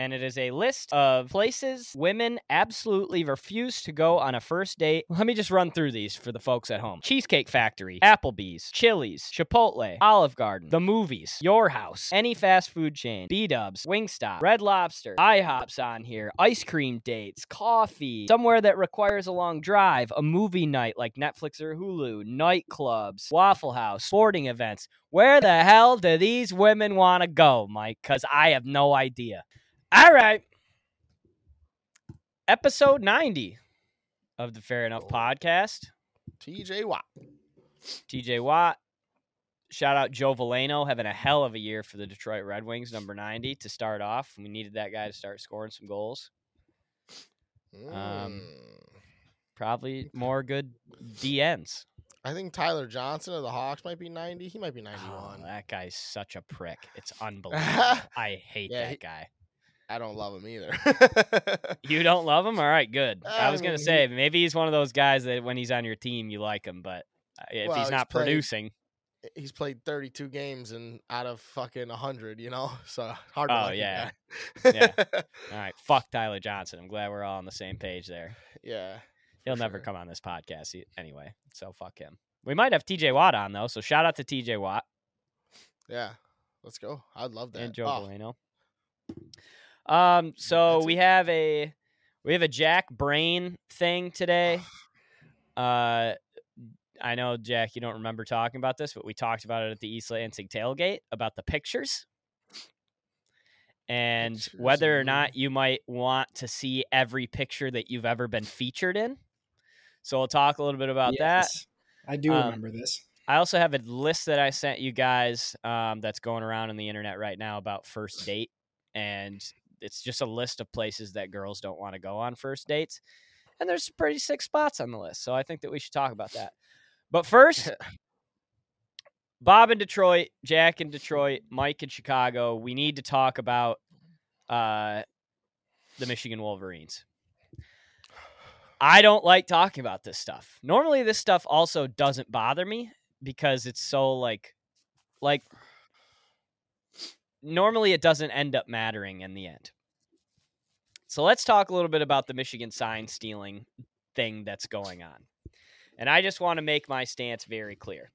and it is a list of places women absolutely refuse to go on a first date. Let me just run through these for the folks at home Cheesecake Factory, Applebee's, Chili's, Chipotle, Olive Garden, the movies, your house, any fast food chain, B Dubs, Wingstop, Red Lobster, IHOP's on here, ice cream dates, coffee, somewhere that requires a long drive, a movie night like Netflix or Hulu, nightclubs, Waffle House, sporting events. Where the hell do these women want to go, Mike? Because I have no idea. All right. Episode 90 of the Fair Enough podcast. TJ Watt. TJ Watt. Shout out Joe Veleno having a hell of a year for the Detroit Red Wings, number 90 to start off. We needed that guy to start scoring some goals. Um, Mm. Probably more good DNs. I think Tyler Johnson of the Hawks might be 90. He might be Oh, 91. that guy's such a prick. It's unbelievable. I hate Yeah, that he- guy. I don't love him either. You don't love him? All right, good. I I was gonna say maybe he's one of those guys that when he's on your team you like him, but uh, if Well, he's he's not played- producing, He's played 32 games and out of fucking 100, you know? So hard to Oh, yeah. Yeah. all right, fuck Tyler Johnson. I'm glad we're all on the same page there. yeah. He'll never sure. come on this podcast anyway, so fuck him. We might have TJ Watt on though, so shout out to TJ Watt Yeah. Let's go. I'd love that. and Joe Oh, Veleno. Um, so That's we it. have a we have a Jack Brain thing today. Uh, I know Jack, you don't remember talking about this, but we talked about it at the East Lansing tailgate about the pictures and Pictures, whether or not you might want to see every picture that you've ever been featured in. So we'll talk a little bit about that. I do Um, remember this. I also have a list that I sent you guys um, that's going around on the internet right now about first date, and it's just a list of places that girls don't want to go on first dates, and there's some pretty sick spots on the list. So I think that we should talk about that. But first, Bob in Detroit, Jack in Detroit, Mike in Chicago. We need to talk about uh, the Michigan Wolverines. I don't like talking about this stuff. Normally, this stuff also doesn't bother me because it's so like, like. Normally, it doesn't end up mattering in the end. So let's talk a little bit about the Michigan sign stealing thing that's going on. And I just want to make my stance very clear.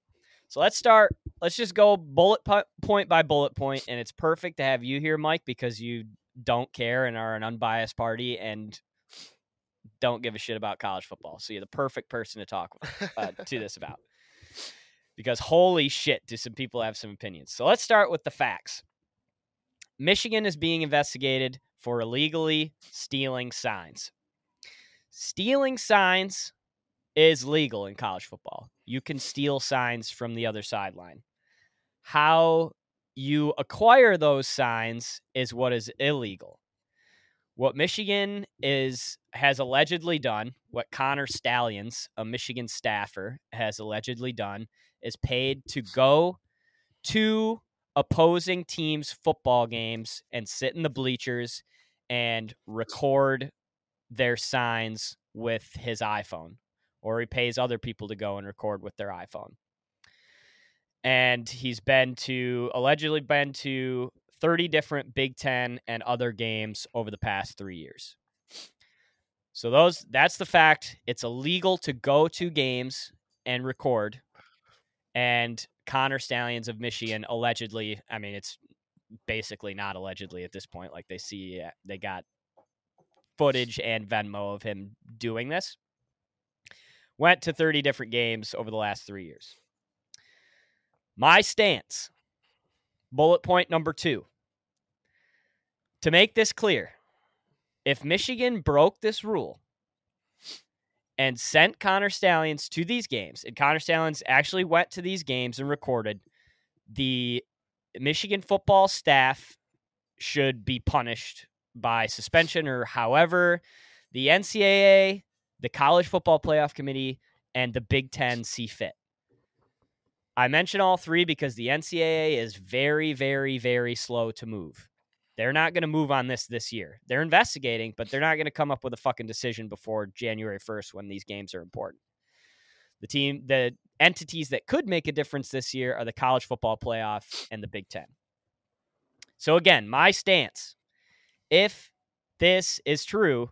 So let's start. Let's just go bullet point by bullet point, and it's perfect to have you here, Mike, because you don't care and are an unbiased party and don't give a shit about college football. So you're the perfect person to talk uh, to this about. Because holy shit, do some people have some opinions? So let's start with the facts. Michigan is being investigated for illegally stealing signs. Stealing signs is legal in college football. You can steal signs from the other sideline. How you acquire those signs is what is illegal. What Michigan is has allegedly done, what Connor Stalions, a Michigan staffer, has allegedly done, is paid to go to opposing teams' football games and sit in the bleachers and record their signs with his iPhone or he pays other people to go and record with their iPhone. And he's been to allegedly been to 30 different Big 10 and other games over the past 3 years. So those that's the fact. It's illegal to go to games and record. And Connor Stalions of Michigan allegedly, I mean it's basically not allegedly at this point like they see uh, they got footage and Venmo of him doing this went to 30 different games over the last three years. My stance, bullet point number two. To make this clear, if Michigan broke this rule and sent Connor Stalions to these games, and Connor Stalions actually went to these games and recorded, the Michigan football staff should be punished by suspension or however the NCAA the College Football Playoff Committee, and the Big Ten see fit. I mention all three because the NCAA is very, very, very slow to move. They're not going to move on this this year. They're investigating, but they're not going to come up with a fucking decision before January 1st when these games are important. The team, the entities that could make a difference this year are the College Football Playoff and the Big Ten. So, again, my stance if this is true,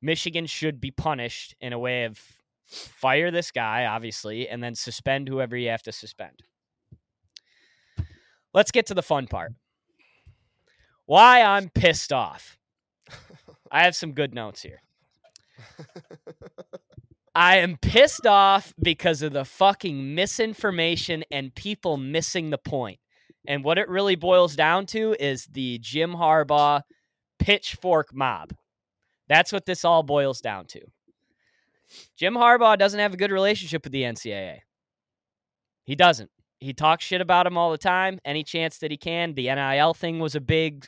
Michigan should be punished in a way of fire this guy, obviously, and then suspend whoever you have to suspend. Let's get to the fun part. Why I'm pissed off. I have some good notes here. I am pissed off because of the fucking misinformation and people missing the point. And what it really boils down to is the Jim Harbaugh pitchfork mob. That's what this all boils down to. Jim Harbaugh doesn't have a good relationship with the NCAA. He doesn't. He talks shit about him all the time, any chance that he can. The NIL thing was a big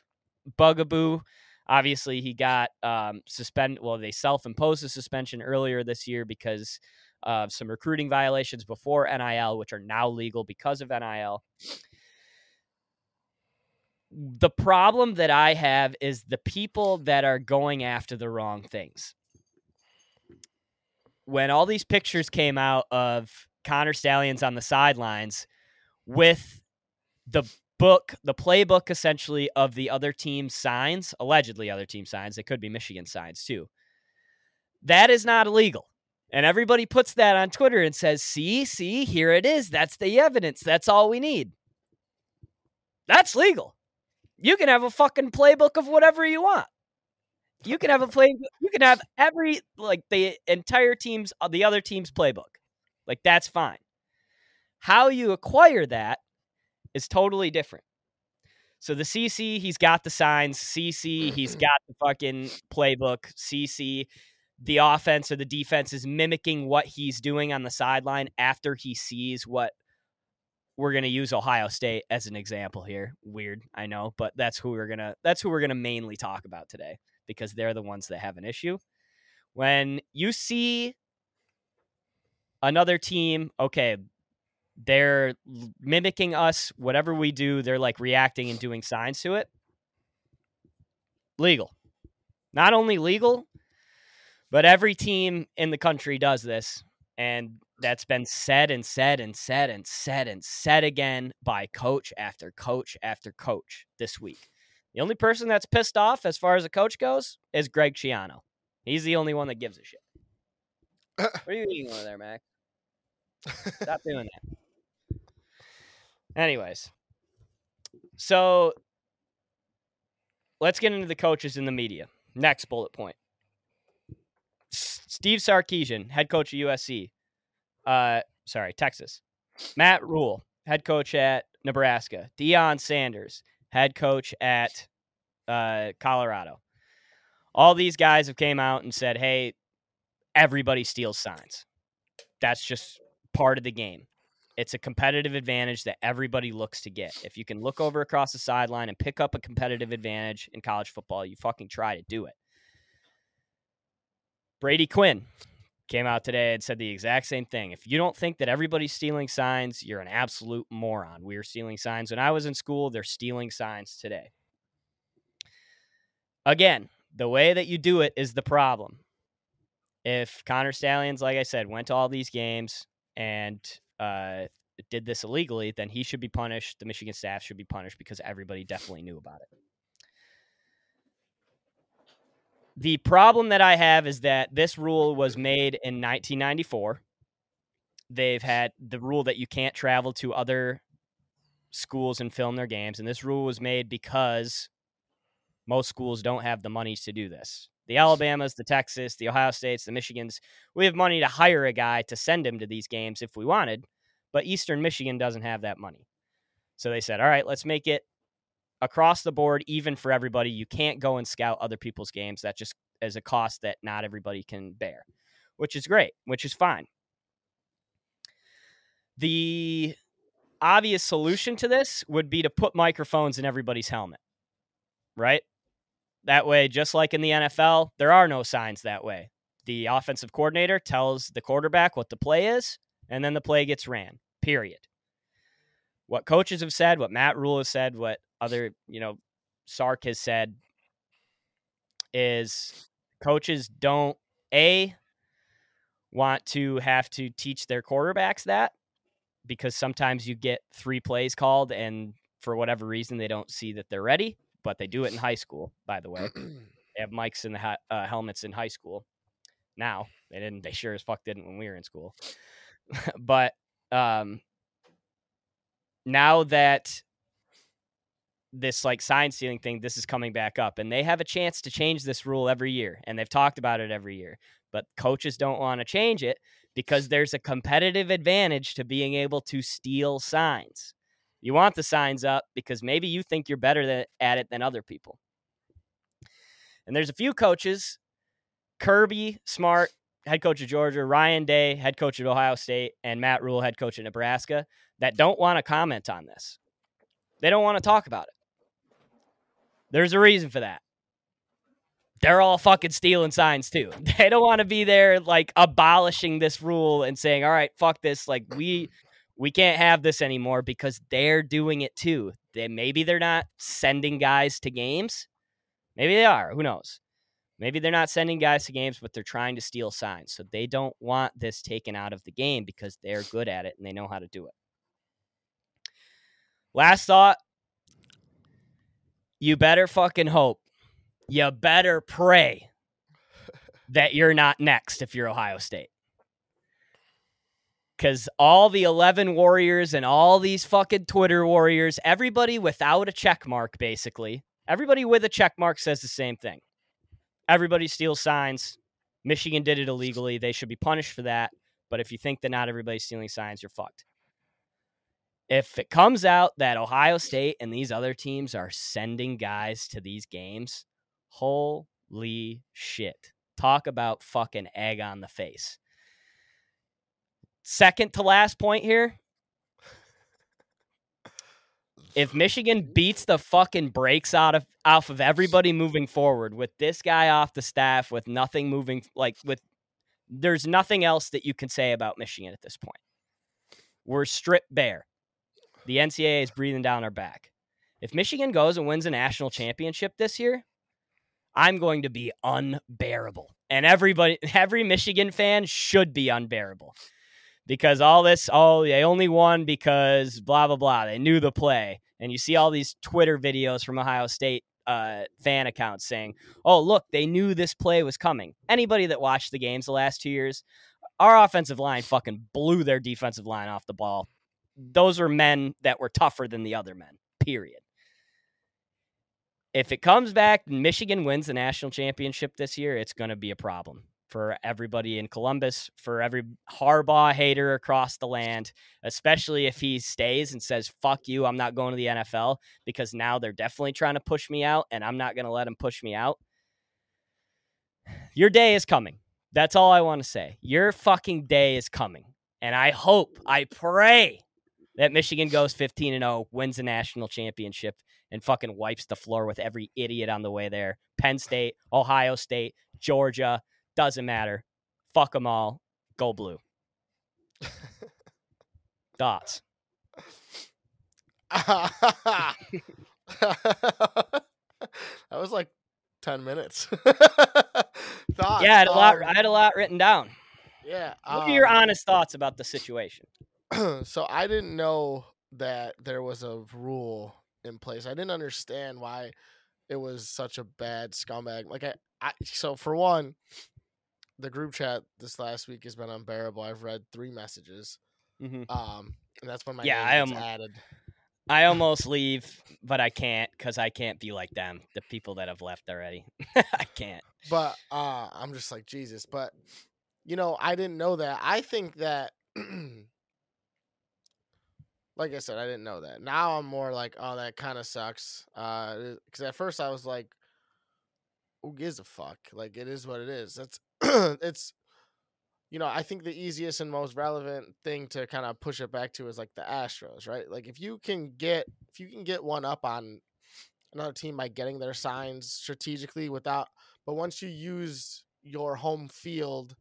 bugaboo. Obviously, he got um, suspended. Well, they self imposed a suspension earlier this year because of some recruiting violations before NIL, which are now legal because of NIL. The problem that I have is the people that are going after the wrong things. When all these pictures came out of Connor Stalions on the sidelines with the book, the playbook essentially of the other team's signs, allegedly other team signs. It could be Michigan signs too. That is not illegal. And everybody puts that on Twitter and says, see, see, here it is. That's the evidence. That's all we need. That's legal. You can have a fucking playbook of whatever you want. You can have a play. You can have every like the entire team's the other team's playbook. Like that's fine. How you acquire that is totally different. So the CC, he's got the signs. CC, he's mm-hmm. got the fucking playbook. CC, the offense or the defense is mimicking what he's doing on the sideline after he sees what we're going to use Ohio State as an example here. Weird, I know, but that's who we're going to that's who we're going to mainly talk about today because they're the ones that have an issue. When you see another team, okay, they're mimicking us whatever we do they're like reacting and doing signs to it. Legal. Not only legal but every team in the country does this and that's been said and said and said and said and said again by coach after coach after coach this week. The only person that's pissed off as far as a coach goes is greg Schiano. he's the only one that gives a shit. What are you eating over there mac? Stop doing that Anyways, so let's get into the coaches in the media. Next bullet point. Steve Sarkisian, head coach of USC. Uh, sorry, Texas. Matt Rhule, head coach at Nebraska. Deion Sanders, head coach at uh, Colorado. All these guys have came out and said, "Hey, everybody steals signs. That's just part of the game. It's a competitive advantage that everybody looks to get. If you can look over across the sideline and pick up a competitive advantage in college football, you fucking try to do it. Brady Quinn came out today and said the exact same thing. If you don't think that everybody's stealing signs, you're an absolute moron. We were stealing signs when I was in school, they're stealing signs today. Again, the way that you do it is the problem. If Connor Stalions, like I said, went to all these games and uh, did this illegally, then he should be punished. The Michigan staff should be punished because everybody definitely knew about it. The problem that I have is that this rule was made in 1994. They've had the rule that you can't travel to other schools and film their games. And this rule was made because most schools don't have the money to do this. The Alabamas, the Texas, the Ohio States, the Michigans, we have money to hire a guy to send him to these games if we wanted, but Eastern Michigan doesn't have that money. So they said, all right, let's make it across the board, even for everybody. You can't go and scout other people's games. That just is a cost that not everybody can bear, which is great, which is fine. The obvious solution to this would be to put microphones in everybody's helmet, right? That way, just like in the NFL, there are no signs that way. The offensive coordinator tells the quarterback what the play is, and then the play gets ran, period. What coaches have said, what Matt Rhule has said, what other, you know, Sark has said is coaches don't, A, want to have to teach their quarterbacks that because sometimes you get three plays called and for whatever reason they don't see that they're ready but they do it in high school. By the way, they have mics in the ha- uh, helmets in high school. Now they didn't. They sure as fuck didn't when we were in school. but um, now that this like sign stealing thing, this is coming back up, and they have a chance to change this rule every year, and they've talked about it every year. But coaches don't want to change it because there's a competitive advantage to being able to steal signs. You want the signs up because maybe you think you're better at it than other people. And there's a few coaches Kirby Smart, head coach of Georgia, Ryan Day, head coach of Ohio State, and Matt Rhule, head coach of Nebraska, that don't want to comment on this. They don't want to talk about it. There's a reason for that. They're all fucking stealing signs too. They don't want to be there like abolishing this rule and saying, "All right, fuck this. Like we we can't have this anymore because they're doing it too." They maybe they're not sending guys to games. Maybe they are. Who knows? Maybe they're not sending guys to games, but they're trying to steal signs. So they don't want this taken out of the game because they're good at it and they know how to do it. Last thought you better fucking hope. You better pray that you're not next if you're Ohio State. Because all the 11 Warriors and all these fucking Twitter Warriors, everybody without a check mark, basically, everybody with a check mark says the same thing. Everybody steals signs. Michigan did it illegally. They should be punished for that. But if you think that not everybody's stealing signs, you're fucked if it comes out that Ohio State and these other teams are sending guys to these games, holy shit. Talk about fucking egg on the face. Second to last point here. If Michigan beats the fucking brakes out of off of everybody moving forward with this guy off the staff with nothing moving like with there's nothing else that you can say about Michigan at this point. We're stripped bare. The NCAA is breathing down our back. If Michigan goes and wins a national championship this year, I'm going to be unbearable. And everybody, every Michigan fan should be unbearable because all this, oh, they only won because blah, blah, blah. They knew the play. And you see all these Twitter videos from Ohio State uh, fan accounts saying, oh, look, they knew this play was coming. Anybody that watched the games the last two years, our offensive line fucking blew their defensive line off the ball those are men that were tougher than the other men, period. If it comes back and Michigan wins the national championship this year, it's going to be a problem for everybody in Columbus, for every Harbaugh hater across the land, especially if he stays and says, fuck you, I'm not going to the NFL, because now they're definitely trying to push me out, and I'm not going to let them push me out. Your day is coming. That's all I want to say. Your fucking day is coming. And I hope, I pray that Michigan goes 15 and 0, wins the national championship, and fucking wipes the floor with every idiot on the way there. Penn State, Ohio State, Georgia, doesn't matter. Fuck them all. Go blue. Thoughts? that was like 10 minutes. thoughts, yeah, I had a lot. I had a lot written down. Yeah. What um, are your um honest thoughts about the situation? so I didn't know that there was a rule in place. I didn't understand why it was such a bad scumbag. Like I, I so for one, the group chat this last week has been unbearable. I've read three messages. Mm-hmm. Um, and that's when my yeah, I am added. I almost leave, but I can't because I can't be like them. The people that have left already, I can't. But uh, I'm just like Jesus. But you know, I didn't know that. I think that like I said, I didn't know that. Now I'm more like, oh, that kind of sucks. Uh, because at first I was like, who gives a fuck? Like it is what it is. That's it's, you know, I think the easiest and most relevant thing to kind of push it back to is like the Astros, right? Like if you can get if you can get one up on another team by getting their signs strategically without, but once you use your home field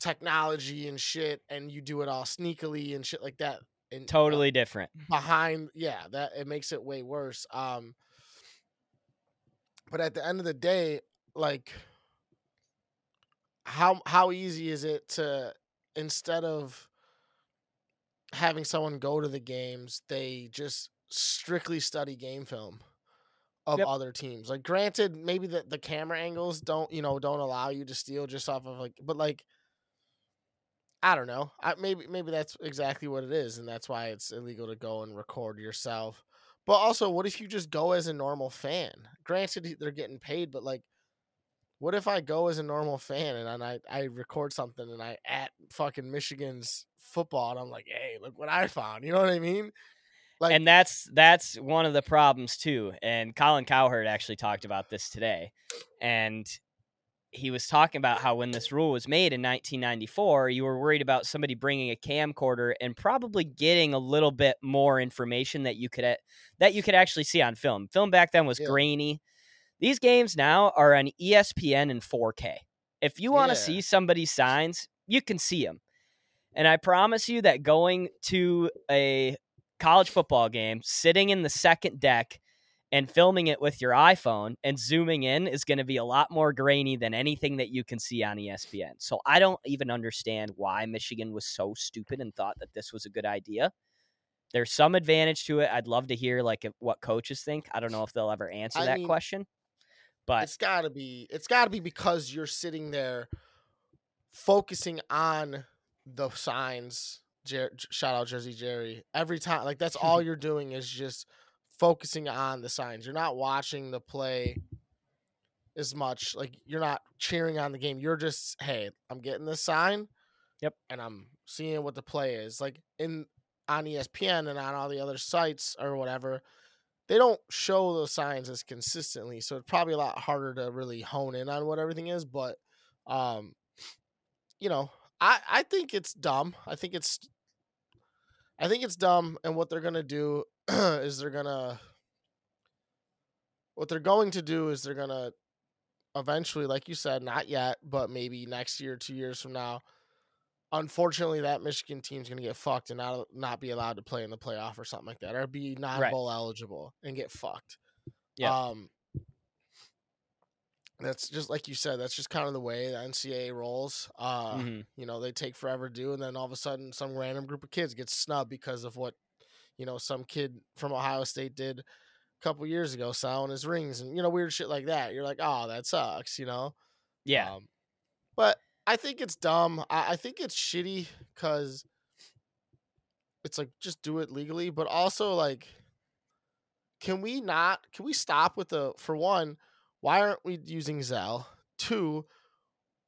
technology and shit and you do it all sneakily and shit like that and uh, totally uh, different behind yeah that it makes it way worse um but at the end of the day like how how easy is it to instead of having someone go to the games they just strictly study game film of Yep. other teams. Like granted, maybe the, the camera angles don't, you know, don't allow you to steal just off of like but like I don't know. I maybe maybe that's exactly what it is, and that's why it's illegal to go and record yourself. But also, what if you just go as a normal fan? Granted, they're getting paid, but like, what if I go as a normal fan and I, I record something and I at fucking Michigan's football and I'm like, hey, look what I found. You know what I mean? Like, and that's that's one of the problems too. And Colin Cowherd actually talked about this today, and he was talking about how when this rule was made in 1994, you were worried about somebody bringing a camcorder and probably getting a little bit more information that you could that you could actually see on film. Film back then was Yeah. grainy. These games now are on ESPN in 4K. If you want to Yeah. see somebody's signs, you can see them. And I promise you that going to a college football game, sitting in the second deck and filming it with your iPhone and zooming in is going to be a lot more grainy than anything that you can see on ESPN. So I don't even understand why Michigan was so stupid and thought that this was a good idea. There's some advantage to it. I'd love to hear like what coaches think. I don't know if they'll ever answer I that mean, question. But it's got to be it's got to be because you're sitting there focusing on the signs Jer- shout out jersey jerry every time like that's all you're doing is just focusing on the signs. You're not watching the play as much like you're not cheering on the game. You're just hey i'm getting this sign Yep. and i'm seeing what the play is. Like in on espn and on all the other sites or whatever they don't show those signs as consistently so it's probably a lot harder to really hone in on what everything is but um you know i i think it's dumb. I think it's i think it's dumb and what they're gonna do is they're gonna what they're going to do is they're gonna eventually like you said not yet but maybe next year two years from now unfortunately that michigan team's gonna get fucked and not not be allowed to play in the playoff or something like that or be non-bowl eligible and get fucked Yeah. um that's just like you said that's just kind of the way the ncaa rolls uh mhm. you know they take forever to do and then all of a sudden some random group of kids gets snubbed because of what you know some kid from ohio state did a couple years ago selling his rings and you know weird shit like that. You're like oh that sucks you know? Yeah, um, but i think it's dumb. I, I think it's shitty because it's like just do it legally but also like can we not can we stop with the for one why aren't we using Zelle two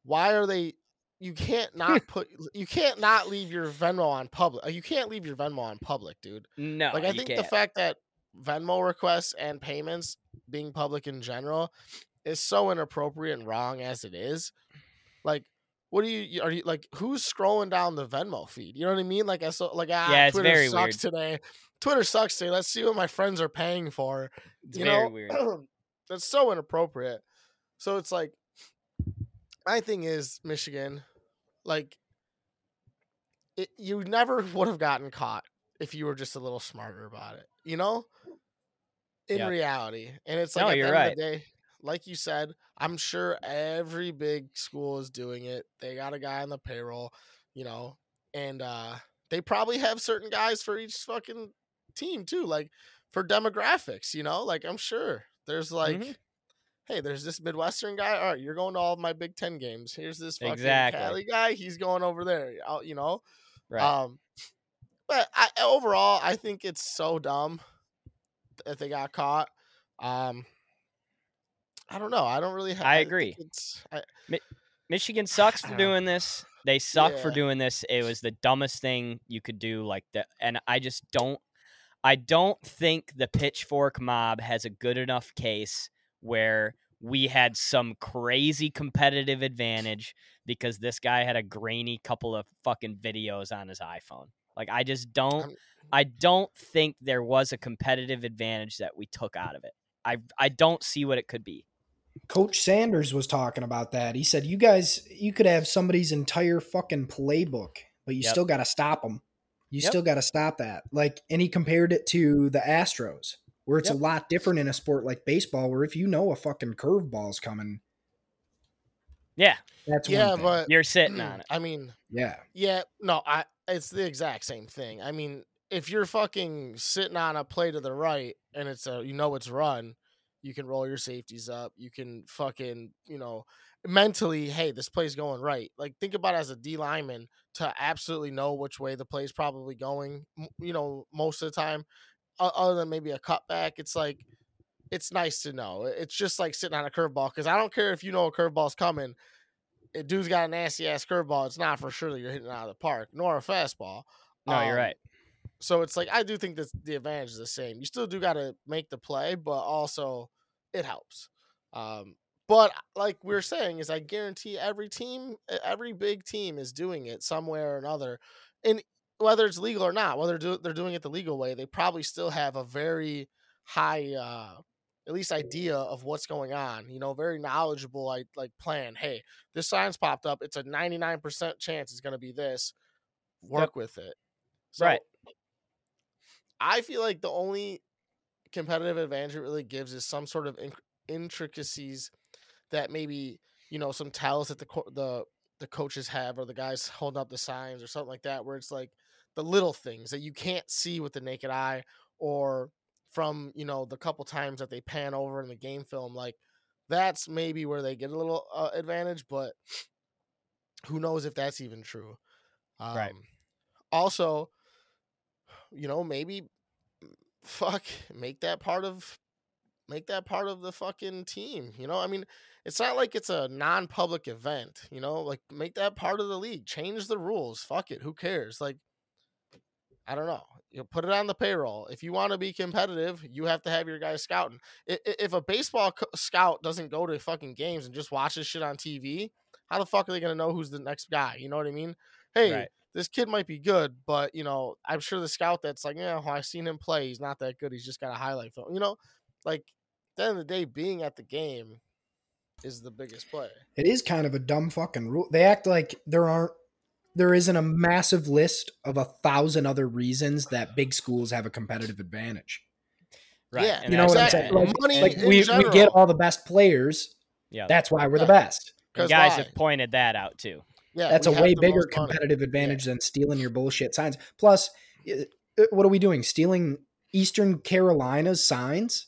why are they you can't not put you can't not leave your venmo on public you can't leave your venmo on public dude. No, like i think the can't. fact that venmo requests and payments being public in general is so inappropriate and wrong as it is. Like what do you are you like who's scrolling down the venmo feed? You know what i mean? Like i saw like ah Yeah, twitter sucks weird. today. Twitter sucks today. Let's see what my friends are paying for it's you very know weird. that's so inappropriate. So it's like my thing is michigan like it, you never would have gotten caught if you were just a little smarter about it you know? In Yep. reality and it's like No, at the end right. of the day like you said i'm sure every big school is doing it. They got a guy on the payroll you know and uh they probably have certain guys for each fucking team too like for demographics you know? Like i'm sure there's like Mhm. hey there's this midwestern guy all right you're going to all of my big 10 games here's this fucking Exactly. cali guy he's going over there I'll- you know Right. um but I, overall i think it's so dumb that they got caught um i don't know i don't really ha- I agree. it's I, Michigan sucks for doing this. They suck for doing this. It was the dumbest thing you could do. Like that, and I just don't. I don't think the pitchfork mob has a good enough case where we had some crazy competitive advantage because this guy had a grainy couple of fucking videos on his iPhone. Like I just don't. I'm- don't think there was a competitive advantage that we took out of it. I I don't see what it could be. Coach Sanders was talking about that. He said, "You guys, you could have somebody's entire fucking playbook, but you Yep. still got to stop them. You Yep. still got to stop that." Like, and he compared it to the Astros, where it's Yep. a lot different in a sport like baseball, where if you know a fucking curveball's coming, Yeah, that's yeah one thing. but you're sitting mm, on it. i mean yeah, Yeah, no, I it's the exact same thing. I mean, if you're fucking sitting on a play to the right and it's a you know it's run, You can roll your safeties up. You can fucking, you know, mentally, hey, this play's going right. Like think about it as a D lineman to absolutely know which way the play's probably going. You know, most of the time, other than maybe a cutback, it's like it's nice to know. It's just like sitting on a curveball because I don't care if you know a curveball's coming. If dude's got a nasty ass curveball, it's not for sure that you're hitting out of the park, nor a fastball. No, um, you're right. So it's like I do think that the advantage is the same. You still do got to make the play, but also it helps. Um, but like we are saying, is I guarantee every team, every big team is doing it somewhere or another, and whether it's legal or not, whether they're doing it the legal way, they probably still have a very high, uh, at least idea of what's going on. You know, very knowledgeable. Like like plan. Hey, this sign's popped up. It's a ninety nine percent chance it's going to be this. Work yep. with it. So, right. I feel like the only competitive advantage it really gives is some sort of intricacies that maybe you know some towels that the the the coaches have or the guys holding up the signs or something like that where it's like the little things that you can't see with the naked eye or from you know the couple times that they pan over in the game film like that's maybe where they get a little uh, advantage but who knows if that's even true. Um, right also you know maybe fuck make that part of make that part of the fucking team you know? I mean it's not like it's a non-public event you know? Like make that part of the league change the rules fuck it who cares? Like i don't know you put it on the payroll if you want to be competitive you have to have your guys scouting. If a baseball scout doesn't go to fucking games and just watches shit on tv how the fuck are they going to know who's the next guy you know what i mean? Hey right. this kid might be good but you know i'm sure the scout that's like yeah well, i've seen him play he's not that good he's just got a highlight film you know? Like the end of the day being at the game is the biggest play. It is kind of a dumb fucking rule. They act like there aren't there isn't a massive list of a thousand other reasons that big schools have a competitive advantage. Right. Yeah, you know what I'm saying? Like, Money like we, we get all the best players. Yeah. That's why we're yeah. the best. guys why? have pointed that out too. Yeah. That's a way bigger competitive advantage yeah. than stealing your bullshit signs. Plus, uh, uh, what are we doing? Stealing Eastern Carolina's signs?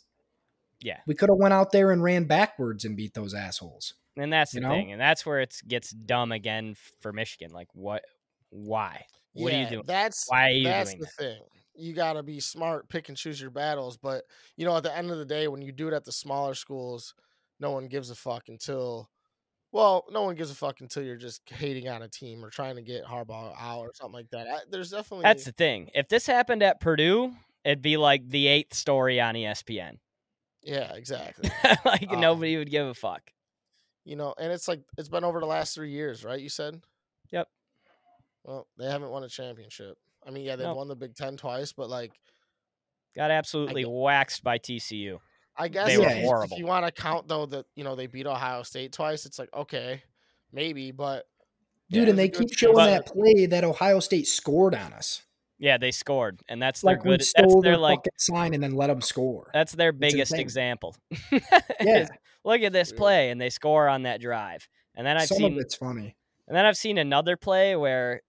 Yeah. We could have went out there and ran backwards and beat those assholes. And that's the know? thing. And that's where it gets dumb again for Michigan. Like what why? What yeah, are you doing? That's why are you that's doing the that? thing. You gotta be smart, pick and choose your battles. But you know, at the end of the day, when you do it at the smaller schools, no one gives a fuck until well, no one gives a fuck until you're just hating on a team or trying to get Harbaugh out or something like that. I, there's definitely that's the thing. If this happened at Purdue, it'd be like the eighth story on ESPN. Yeah, exactly. like um, nobody would give a fuck. You know, and it's like it's been over the last three years, right? You said. Yep. Well, they haven't won a championship. I mean, yeah, they've nope. won the Big Ten twice, but like, got absolutely waxed by TCU. I guess they were horrible. If you want to count though that you know they beat Ohio State twice, it's like okay, maybe, but dude, yeah, and they keep showing that play that Ohio State scored on us. Yeah, they scored, and that's like their good. That's their, their like sign and then let them score. That's their biggest example. yeah, look at this play, and they score on that drive. And then I've Some seen it's funny. And then I've seen another play where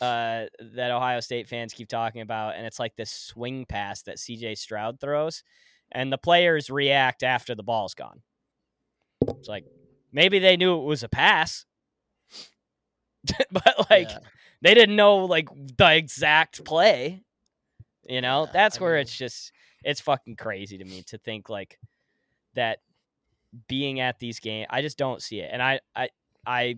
uh, that Ohio State fans keep talking about, and it's like this swing pass that C.J. Stroud throws, and the players react after the ball's gone. It's like maybe they knew it was a pass, but like. Yeah they didn't know like the exact play. You know, yeah, that's I where mean, it's just it's fucking crazy to me to think like that being at these games. I just don't see it, and I I I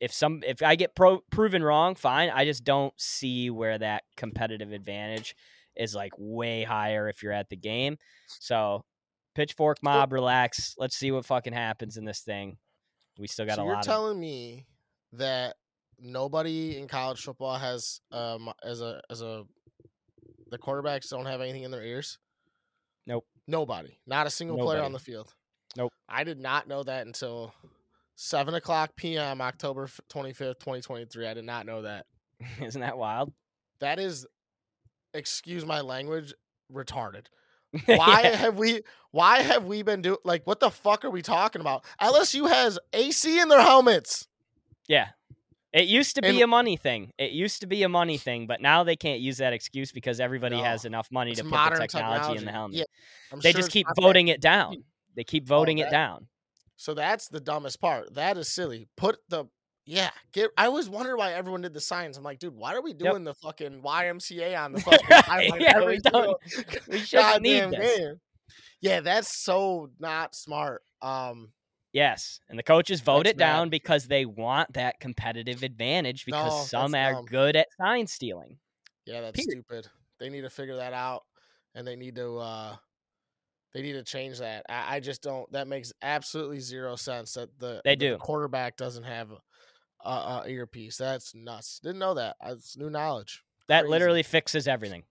if some if I get pro, proven wrong, fine. I just don't see where that competitive advantage is like way higher if you're at the game. So pitchfork mob, relax. Let's see what fucking happens in this thing. We still got so a lot. You're telling of... me that nobody in college football has um as a as a the quarterbacks don't have anything in their ears. Nope. Nobody. Not a single nobody. player on the field. Nope. I did not know that until seven o'clock p.m. October twenty fifth, twenty twenty three. I did not know that. Isn't that wild? That is, excuse my language, retarded. Why yeah. have we? Why have we been doing like what the fuck are we talking about? LSU has AC in their helmets. Yeah, It used to be And- a money thing. It used to be a money thing, but now they can't use that excuse because everybody No, has enough money to put the modern technology, in the helmet. Yeah, they sure just keep voting it down. They keep voting it down. So that's the dumbest part. That is silly. Put the yeah. Get. I always wonder why everyone did the signs. I'm like, dude, why are we doing the fucking YMCA on the fucking Yeah, we don't- We shouldn't need this. Yeah, that's so not smart. Um, Yes, and the coaches vote That's it down because they want that competitive advantage because No, some are dumb. good at sign stealing. yeah, that's Period. stupid. They need to figure that out, and they need to. uh They need to change that. I, I just don't. That makes absolutely zero sense. That the They that the do. quarterback doesn't have a, a earpiece. That's nuts. Didn't know that. That's new knowledge. That Crazy. literally fixes everything.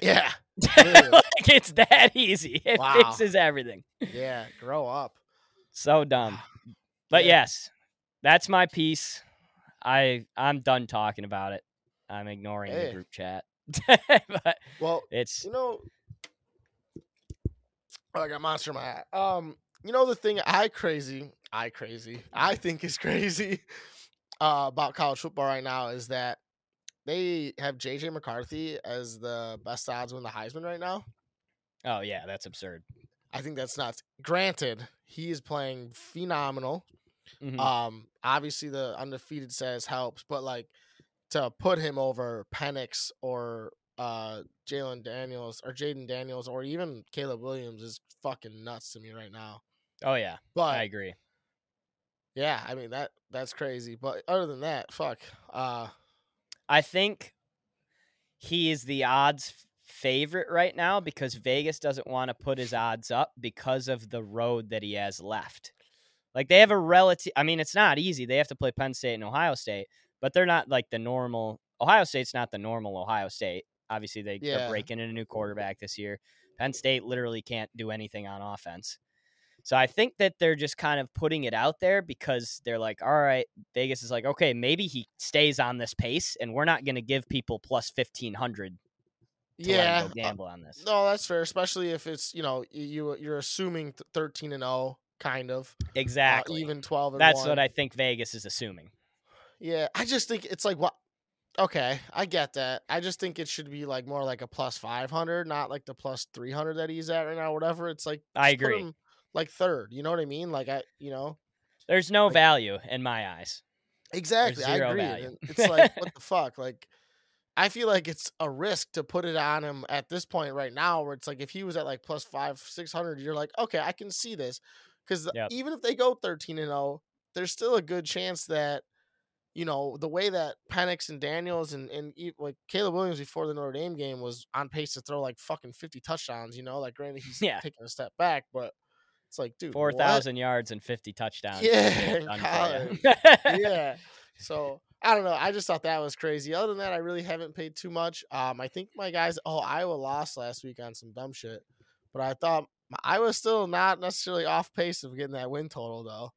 Yeah. Like it's that easy. It Wow. fixes everything. Yeah, grow up. So dumb. But Yeah. yes, that's my piece. I I'm done talking about it. I'm ignoring Hey. the group chat. but Well, it's you know, oh, I got monster in my hat. Um, you know the thing I crazy, I crazy, I think is crazy uh, about college football right now is that they have JJ McCarthy as the best odds win the Heisman right now. oh yeah, that's absurd. I think that's nuts. Granted, he is playing phenomenal. Mhm. Um, obviously the undefeated says helps, but like to put him over Penix or uh Jalen Daniels or Jayden Daniels or even Caleb Williams is fucking nuts to me right now. oh yeah, But I agree. yeah, I mean that that's crazy. But other than that, fuck. Uh I think he is the odds favorite right now because Vegas doesn't want to put his odds up because of the road that he has left. Like they have a relative I mean it's not easy. They have to play Penn State and Ohio State, but they're not like the normal Ohio State's not the normal Ohio State. Obviously they, Yeah. they're breaking in a new quarterback this year. Penn State literally can't do anything on offense. So I think that they're just kind of putting it out there because they're like, all right, Vegas is like, okay, maybe he stays on this pace, and we're not going to give people plus fifteen hundred to let yeah. uh, gamble on this. no, that's fair, especially if it's, you know, you you're assuming 13 and 0 kind of. uh, Exactly. even 12 and That's 1. what I think Vegas is assuming. Yeah, I just think it's like what. Okay, I get that. I just think it should be like more like a plus five hundred, not like the plus three hundred that he's at right now. Whatever. It's like I agree. like third. You know what I mean? Like I, you know, There's no Like- value in my eyes. exactly. I agree. value. It's like what the fuck? Like, I feel like it's a risk to put it on him at this point right now, where it's like if he was at like plus five six hundred, you're like, okay, I can see this, because Yep. even if they go thirteen and zero, there's still a good chance that you know, the way that Penix and Daniels and and like Caleb Williams before the Notre Dame game was on pace to throw like fucking fifty touchdowns. You know, like granted he's Yeah. taking a step back, but it's like, dude, Four what? yards and fifty touchdowns. Yeah, It's in done for college. ya. yeah. So I don't know. I just thought that was crazy. Other than that, I really haven't paid too much. Um, I think my guys. Oh, Iowa lost last week on some dumb shit, but I thought my, Iowa's still not necessarily off pace of getting that win total though.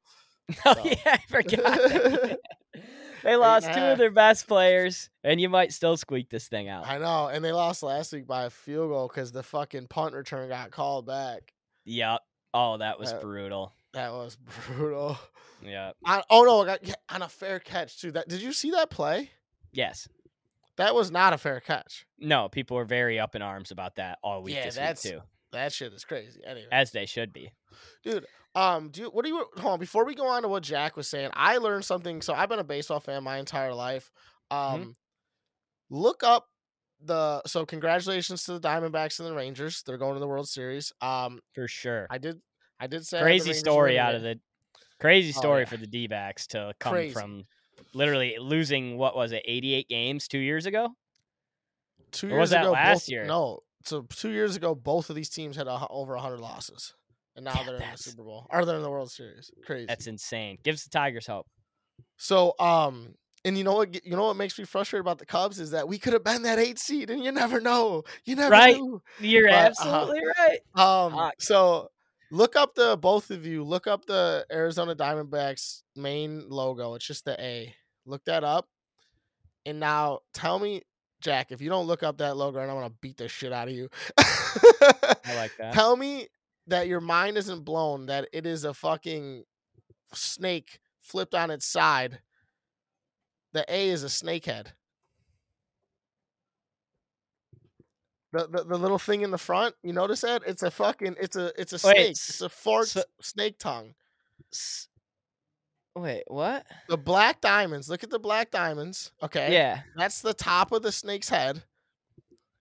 Oh So- yeah, I forgot. they lost two of their best players, and you might still squeak this thing out. I know, and they lost last week by a field goal because the fucking punt return got called back. Yep. Oh, that was Uh, brutal. That was brutal. Yeah. On, oh no, it got, yeah, on a fair catch too. That did you see that play? Yes. That was not a fair catch. No, people were very up in arms about that all week Yeah, this that's- week too, That shit is crazy. Anyway, as they should be. dude. Um, do you, what do you hold on before we go on to what Jack was saying? I learned something. So I've been a baseball fan my entire life. Um, Mhm. look up the so congratulations to the Diamondbacks and the Rangers. They're going to the World Series. Um, For sure. I did, I did say I had the crazy story out of the crazy Oh, story yeah. for the D backs to come Crazy. from literally losing what was it, eighty eight games two years ago? two or years was that ago. last both, year? No, so two years ago, both of these teams had a, over hundred losses, and now Damn, they're in the Super Bowl. Or they're in the World Series. Crazy. That's insane. Gives the Tigers hope. So, um, and you know what? You know what makes me frustrated about the Cubs is that we could have been that eight seed, and you never know. You never Right. knew. You're But, uh, absolutely right. Um, Fuck. so look up the both of you. Look up the Arizona Diamondbacks main logo. It's just the A. Look that up, and now tell me, Jack, if you don't look up that logo, and I'm gonna beat the shit out of you. I like that. Tell me that your mind isn't blown that it is a fucking snake flipped on its side the A is a snakehead. The, the the little thing in the front, you notice that? It's a fucking it's a it's a Wait, snake. It's a forked so- snake tongue. S- Wait, what? The black diamonds. Look at the black diamonds. Okay. Yeah. That's the top of the snake's head.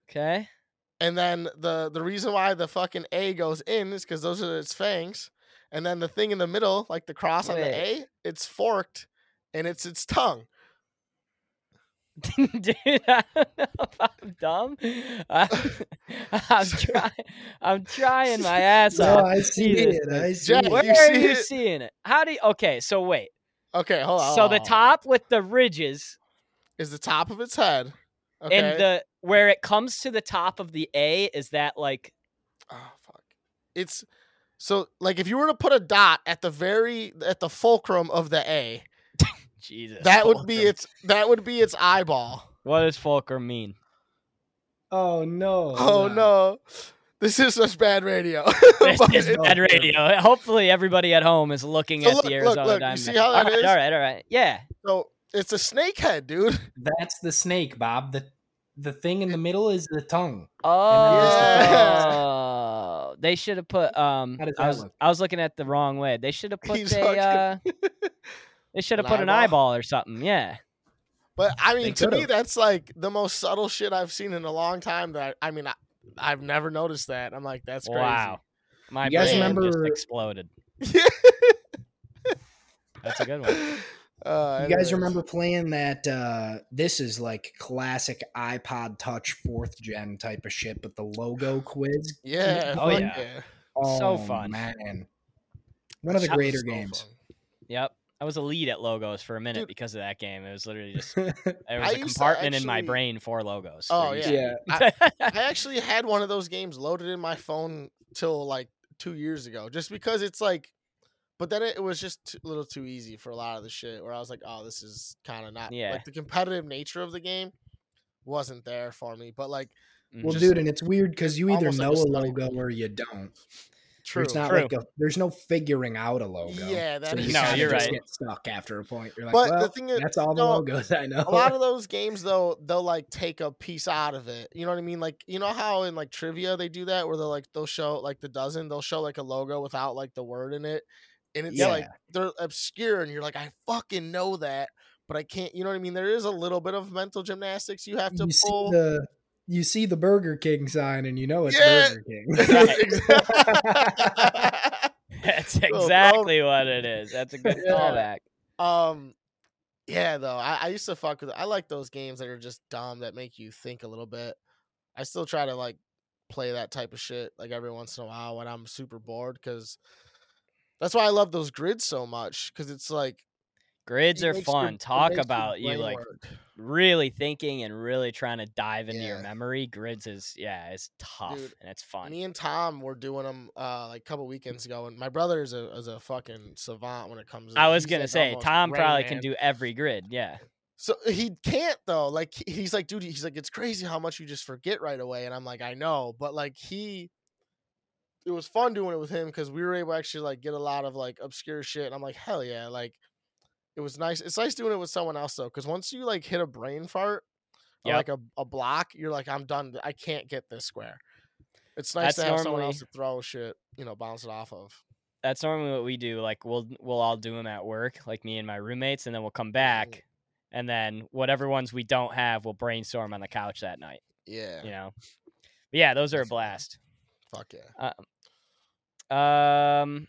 Okay. And then the the reason why the fucking A goes in is because those are its fangs. And then the thing in the middle, like the cross on the A, it's forked and it's its tongue. Dude, I don't know if I'm dumb. I, I'm trying. I'm trying my ass No, off. I see it. I see Jack, it. Where you are see you it? seeing it? How do you? Okay, so wait. Okay, hold on. So hold the on, on. top with the ridges is the top of its head. Okay. and the where it comes to the top of the A is that like oh fuck. It's so like if you were to put a dot at the very at the fulcrum of the A, Jesus. that would be its that would be its eyeball. What does fulcrum mean? Oh no! Oh no. This is such bad radio. This is bad radio. Hopefully, everybody at home is looking So at look, the look, Arizona look, you Diamondbacks. see how that all right, is? all right, all right. Yeah. So it's a snake head, dude. That's the snake, Bob. The the thing in the middle is the tongue. Oh, they should have put. Um, How does I was look? I was looking at the wrong way. They should have put He's a. Uh, they should have An put an eyeball? eyeball or something. Yeah. But I mean, to me, that's like the most subtle shit I've seen in a long time. That I mean, I, I've never noticed that. I'm like, that's crazy. Wow. My You guys brain just exploded. That's a good one. Uh, You guys remember playing that? uh This is like classic iPod Touch fourth gen type of shit, but the logo quiz. Yeah. Oh, fuck yeah. Oh, So fun. man. One of the That greater So games. fun. Yep. I was a lead at logos for a minute Dude. because of that game. It was literally just there was a used to compartment in my brain for logos. Oh, where you yeah. said- I actually had one of those games loaded in my phone till like two years ago, just because it's like. But then it, it was just a little too easy for a lot of the shit. Where I was like, "Oh, this is kind of not Yeah. like the competitive nature of the game wasn't there for me." But like, mm, well, Just dude, and it's weird because you either almost like know a a logo or you don't. True. There's not True. like a there's no figuring out a logo. Yeah, that so is you No, you're just right. Get stuck after a point. You're like, But the well, thing is- that's all the no, logos I know. a lot of those games though they'll like take a piece out of it you know what i mean like you know how in like trivia they do that where they'll like they'll show like the dozen they'll show like a logo without like the word in it and it's Yeah. like they're obscure and you're like i fucking know that but i can't you know what i mean there is a little bit of mental gymnastics you have to you see pull the you see the Burger King sign and you know it's Yeah. Burger King. That's So, bro- exactly what it is. That's a good Yeah. callback. um yeah though I, I used to fuck with i like those games that are just dumb that make you think a little bit i still try to like play that type of shit like every once in a while when i'm super bored because that's why i love those grids so much because it's like Grids it are makes your- fun. Talk about you like work. Really thinking and really trying to dive into your memory. Grids is yeah, it's tough Dude, and it's fun. me and tom were doing them uh like a couple weekends ago and my brother is a, is a fucking savant when it comes to I was gonna like, say Tom probably Man. can do every grid. Yeah. So he can't though. Like he's like, dude, he's like, it's crazy how much you just forget right away. And I'm like, I know, but like he, it was fun doing it with him because we were able to actually like get a lot of like obscure shit. And I'm like, hell yeah, like it was nice. It's nice doing it with someone else though, because once you like hit a brain fart or Yep. like a, a block, you're like, I'm done. I can't get this square. It's nice That's to have someone else to throw shit, you know, bounce it off of. That's normally what we do. Like we'll we'll all do them at work, like me and my roommates, and then we'll come Mm-hmm. back, and then whatever ones we don't have, we'll brainstorm on the couch that night. Yeah, You know. But yeah, those are a blast. fuck yeah. Um,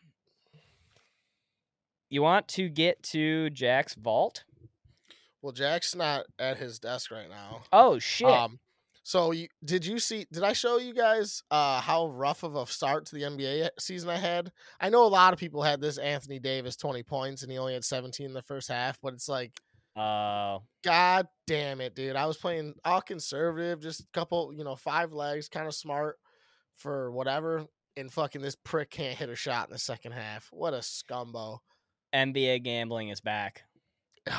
you want to get to Jack's vault? Well, Jack's not at his desk right now. Oh shit! Um, so you did you see? Did I show you guys uh, how rough of a start to the NBA season I had? I know a lot of people had this Anthony Davis twenty points and he only had seventeen in the first half, but it's like, Oh, god damn it, dude! I was playing all conservative, just a couple, you know, five legs, kind of smart for whatever, and fucking this prick can't hit a shot in the second half. What a scumbo! NBA gambling is back,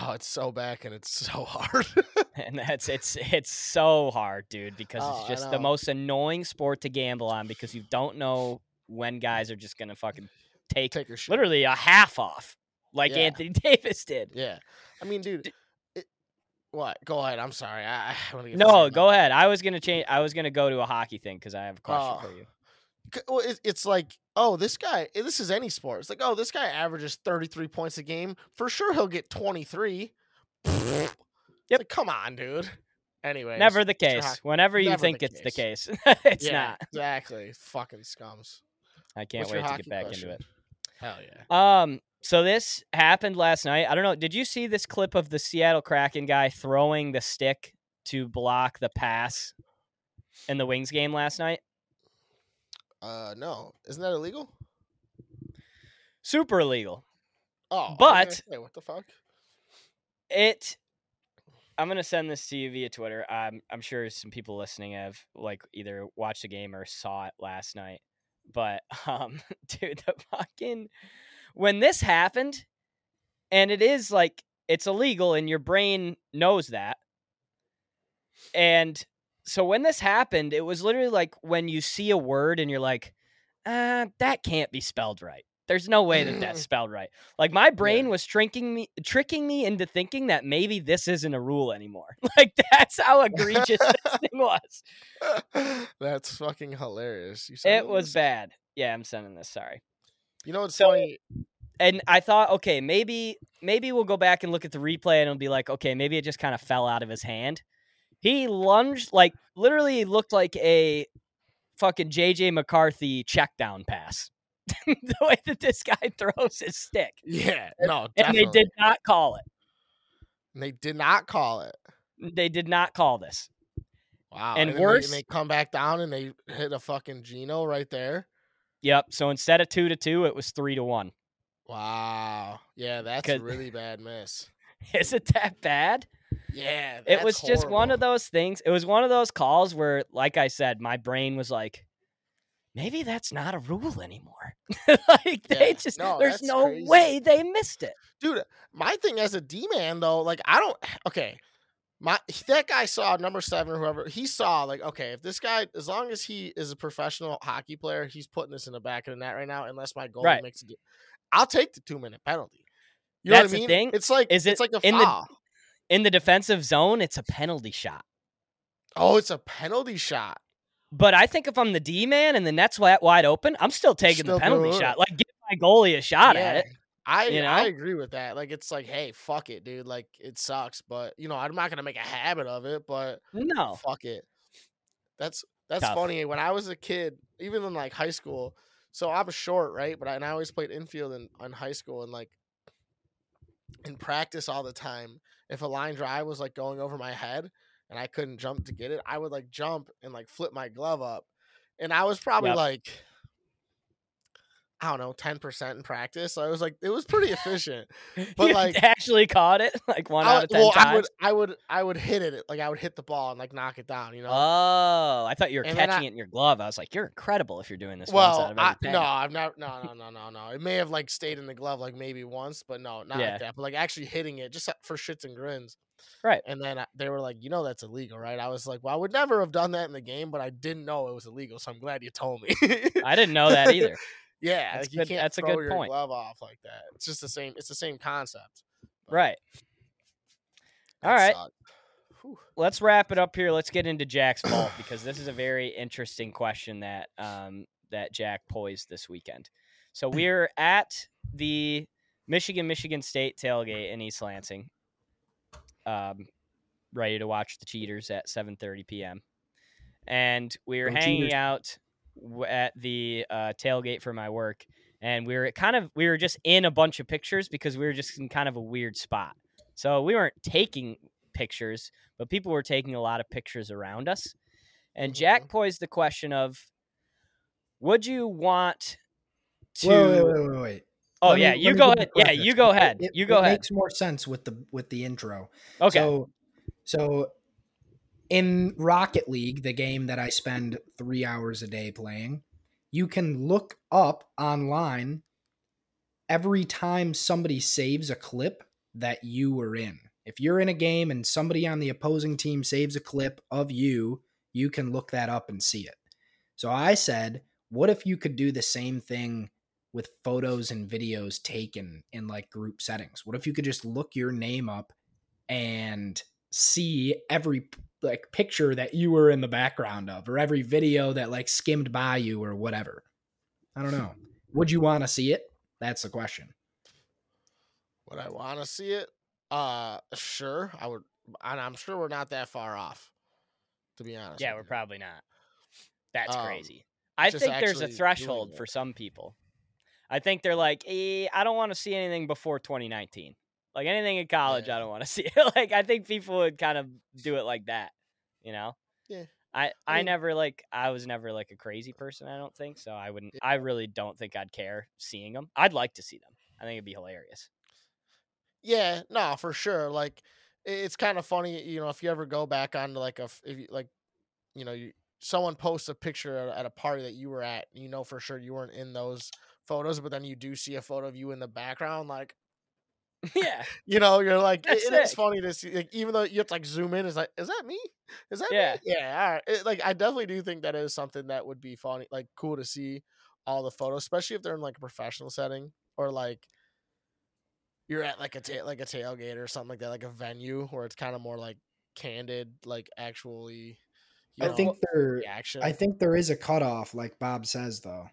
Oh, it's so back and it's so hard. and that's it's it's so hard, dude, because Oh, it's just the most annoying sport to gamble on because you don't know when guys are just gonna fucking take Take literally a half off, like Yeah. Anthony Davis did. Yeah. I mean, dude, it, What? Go ahead. I'm sorry. I, I get No, go ahead. I was gonna change. I was gonna go to a hockey thing because I have a question Oh. for you. C- Well, it, it's like, oh, this guy. eh, This is any sport. It's like, oh, this guy averages 33 points a game. For sure, he'll get 23. Yep. Like, come on, dude. Anyway, Never the case. Whenever you think the it's the case. case, it's yeah, not. exactly. Fucking scums. I can't What's wait to get back question? into it. Hell yeah. Um, so this happened last night. I don't know. Did you see this clip of the Seattle Kraken guy throwing the stick to block the pass in the Wings game last night? Uh, no, isn't that illegal? Super illegal. Oh, I was gonna But- say, what the fuck? It. I'm gonna send this to you via Twitter. I'm I'm sure some people listening have like either watched the game or saw it last night. But um, dude, the fucking when this happened, and it is like it's illegal, and your brain knows that. And so when this happened, it was literally like when you see a word and you're like, uh, that can't be spelled right. There's no way that that's spelled right. Like my brain was tricking me, tricking me into thinking that maybe this isn't a rule anymore. Like that's how egregious this thing was. That's fucking hilarious. It was this? bad. Yeah, I'm sending this. Sorry. You know what's So- funny? and I thought, okay, maybe maybe we'll go back and look at the replay and it'll be like, okay, maybe it just kind of fell out of his hand. He lunged like literally looked like a fucking JJ McCarthy check down pass. the way that this guy throws his stick. Yeah, no, And they did not call it. They did not call it. They did not call this. Wow. And then they- worse- they, come back down and they hit a fucking Gino right there. Yep. So instead of two to two, it was three to one. Wow. Yeah, that's a really bad miss. Is it that bad? Yeah, it was just one of those things. It was one of those calls where, like I said, my brain was like, maybe that's not a rule anymore. like they Yeah. just, No, there's no crazy. way they missed it. dude. Uh, my thing as a D man though, like I don't. Okay, my that guy saw number seven or whoever he saw. Like, okay, if this guy, as long as he is a professional hockey player, he's putting this in the back of the net right now. Unless my goalie Right. makes it, I'll take the two minute penalty. You know That's what I mean? thing. It's like Is it's it like a in the- foul. In the defensive zone, it's a penalty shot. oh, it's a penalty shot. But I think if I'm the D man and the net's wide, open, I'm still taking Still the penalty shot. Like, give my goalie a shot at it. I you know? I agree with that. Like it's like, hey, fuck it, dude. Like it sucks, but you know, I'm not gonna make a habit of it. But No. fuck it. That's that's Tough. funny. When I was a kid, even in like high school, so I'm short, right? But I, and I always played infield in, in high school and like in practice all the time. If a line drive was like going over my head and I couldn't jump to get it, I would like jump and like flip my glove up. And I was probably Yep. like I don't know, ten percent in practice. So I was like, it was pretty efficient. But, You like- actually caught it like one I out of ten well, times. I would, I would, I would hit it. Like I would hit the ball and like knock it down. You know. Oh, I thought you were And catching I- it in your glove. I was like, you're incredible if you're doing this once well, out of I, no, I've not. No, no, no, no, no. It may have like stayed in the glove like maybe once, but no, not Yeah. like that. But like actually hitting it just uh, for shits and grins. Right. And then I, they were like, you know, that's illegal, right? I was like, well, I would never have done that in the game, but I didn't know it was illegal, so I'm glad you told me. I didn't know that either. Yeah, That's like you good- can't that's a good your point. glove off like that. It's just the same. It's the same concept. but Right. All right. Let's wrap it up here. Let's get into Jack's vault because this is a very interesting question that um, that Jack posed this weekend. So we're at the Michigan Michigan State tailgate in East Lansing, um, ready to watch the Cheaters at 7:30 p.m. And we're Go hanging Cheaters. out at the uh, tailgate for my work, and we were kind of we were just in a bunch of pictures because we were just in kind of a weird spot. So we weren't taking pictures, but people were taking a lot of pictures around us. And Jack Mhm. posed the question of, would you want to? Wait, wait, wait, wait, wait. Oh me- yeah, let you go ahead. Yeah, you go ahead. it- you go it ahead. Makes more sense with the with the intro. Okay. So, so in Rocket League, the game that I spend three hours a day playing, you can look up online every time somebody saves a clip that you were in. If you're in a game and somebody on the opposing team saves a clip of you, you can look that up and see it. So I said, what if you could do the same thing with photos and videos taken in like group settings? What if you could just look your name up and see every like picture that you were in the background of or every video that like skimmed by you or whatever. I don't know. Would you want to see it? That's the question. Would I want to see it? Uh, sure. I would, and I'm sure we're not that far off. To be honest. Yeah, we're you. probably not. That's Um, crazy. I think there's a threshold for some people. I think they're like, eh, I don't want to see anything before 2019. Like anything in college, Yeah. I don't want to see. like I think people would kind of do it like that, you know. Yeah. I, I, mean- never like I was never like a crazy person. I don't think so. I wouldn't. I really don't think I'd care seeing them. I'd like to see them. I think it'd be hilarious. Yeah, no, for sure. Like, it's kind of funny, you know, if you ever go back onto like a if you like, you know, you someone posts a picture at, at a party that you were at, you know for sure you weren't in those photos, but then you do see a photo of you in the background, like, yeah. you know, you're like, it- it is funny to see, like, even though you have to like zoom in, it's like, is that me? Is that Yeah. me? Yeah, all right. It- like, I definitely do think that is something that would be funny, like, cool to see all the photos, especially if they're in like a professional setting or like you're at like a ta- like a tailgate or something like that, like a venue where it's kind of more like candid, like actually. You I know, think there reaction. I think there is a cutoff, like Bob says, though.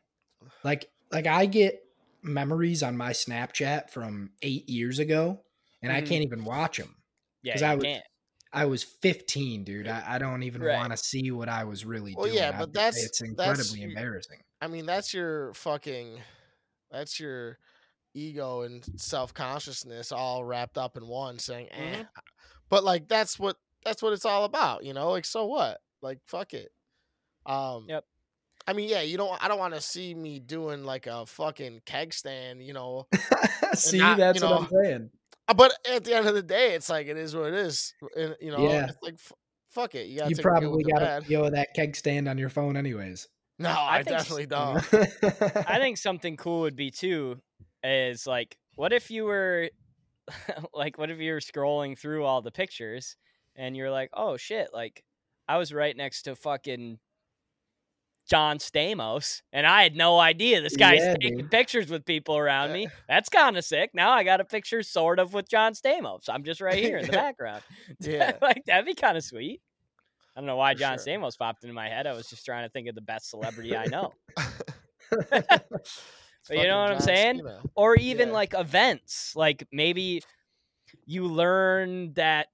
Like, like I get memories on my Snapchat from eight years ago, and I Mhm. can't even watch them. Yeah. 'Cause You I would- can't. I was 15, dude. I, I don't even Right. want to see what I was really Well, doing. yeah, but would that's- it's incredibly you- embarrassing. I mean, that's your fucking, that's your ego and self consciousness all wrapped up in one, saying, eh. Mhm. But like, that's what that's what it's all about, you know. Like, so what? Like, fuck it. Um. Yep. I mean, yeah, you don't. I don't want to see me doing like a fucking keg stand, you know. see, not, that's you what I'm saying. Uh, But at the end of the day, it's like it is what it is. And, you know, Yeah. it's like f- fuck it. You, gotta You take the good probably got a bad. video of that keg stand on your phone, anyways. No, I, think s- definitely you don't. I think something cool would be too is like what if you were like what if you were scrolling through all the pictures and you're like, "Oh shit, like I was right next to fucking John Stamos and I had no idea this guy's Yeah, taking dude. pictures with people around Yeah. me. That's kind of sick. Now I got a picture sort of with John Stamos. I'm just right here in the background. Yeah. like that'd be kind of sweet. I don't know why For John sure. Stamos popped into my head. I was just trying to think of the best celebrity I know. But you know what I'm saying? or even Yeah. like events like maybe you learn that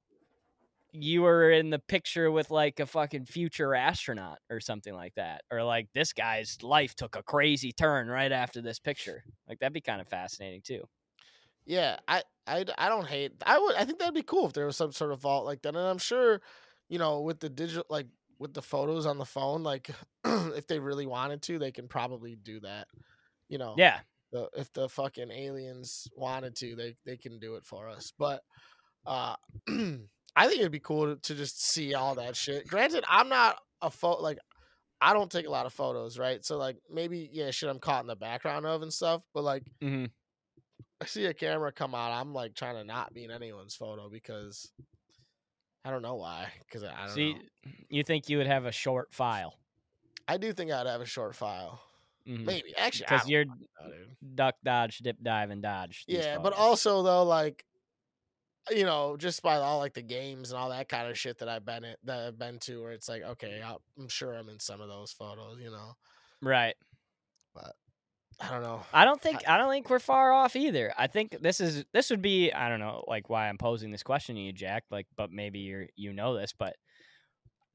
you were in the picture with like a fucking future astronaut or something like that or like this guy's life took a crazy turn right after this picture like that'd be kind of fascinating too Yeah, i i, I don't hate. I would. I think that'd be cool if there was some sort of vault like that. And I'm sure, you know, with the digital, like with the photos on the phone, like if they really wanted to, they can probably do that. You know, yeah the, if the fucking aliens wanted to, they they can do it for us. But uh I think it'd be cool to, to just see all that shit. Granted, I'm not a photo like I don't take a lot of photos, right? So like maybe yeah, shit I'm caught in the background of and stuff. But like Mhm. I see a camera come out, I'm like trying to not be in anyone's photo because I don't know why. Because I don't see know. you think you would have a short file I do think I'd have a short file. Mhm. Maybe actually, because you're know, duck dodge dip dive and dodge Yeah, but also though, like you know, just by all like the games and all that kind of shit that I've been in, that I've been to, where it's like, okay, I'm sure I'm in some of those photos, you know. right But I don't know. I don't think I don't think we're far off either. I think this is this would be I don't know like why I'm posing this question to you, Jack. Like, but maybe you're you know this, but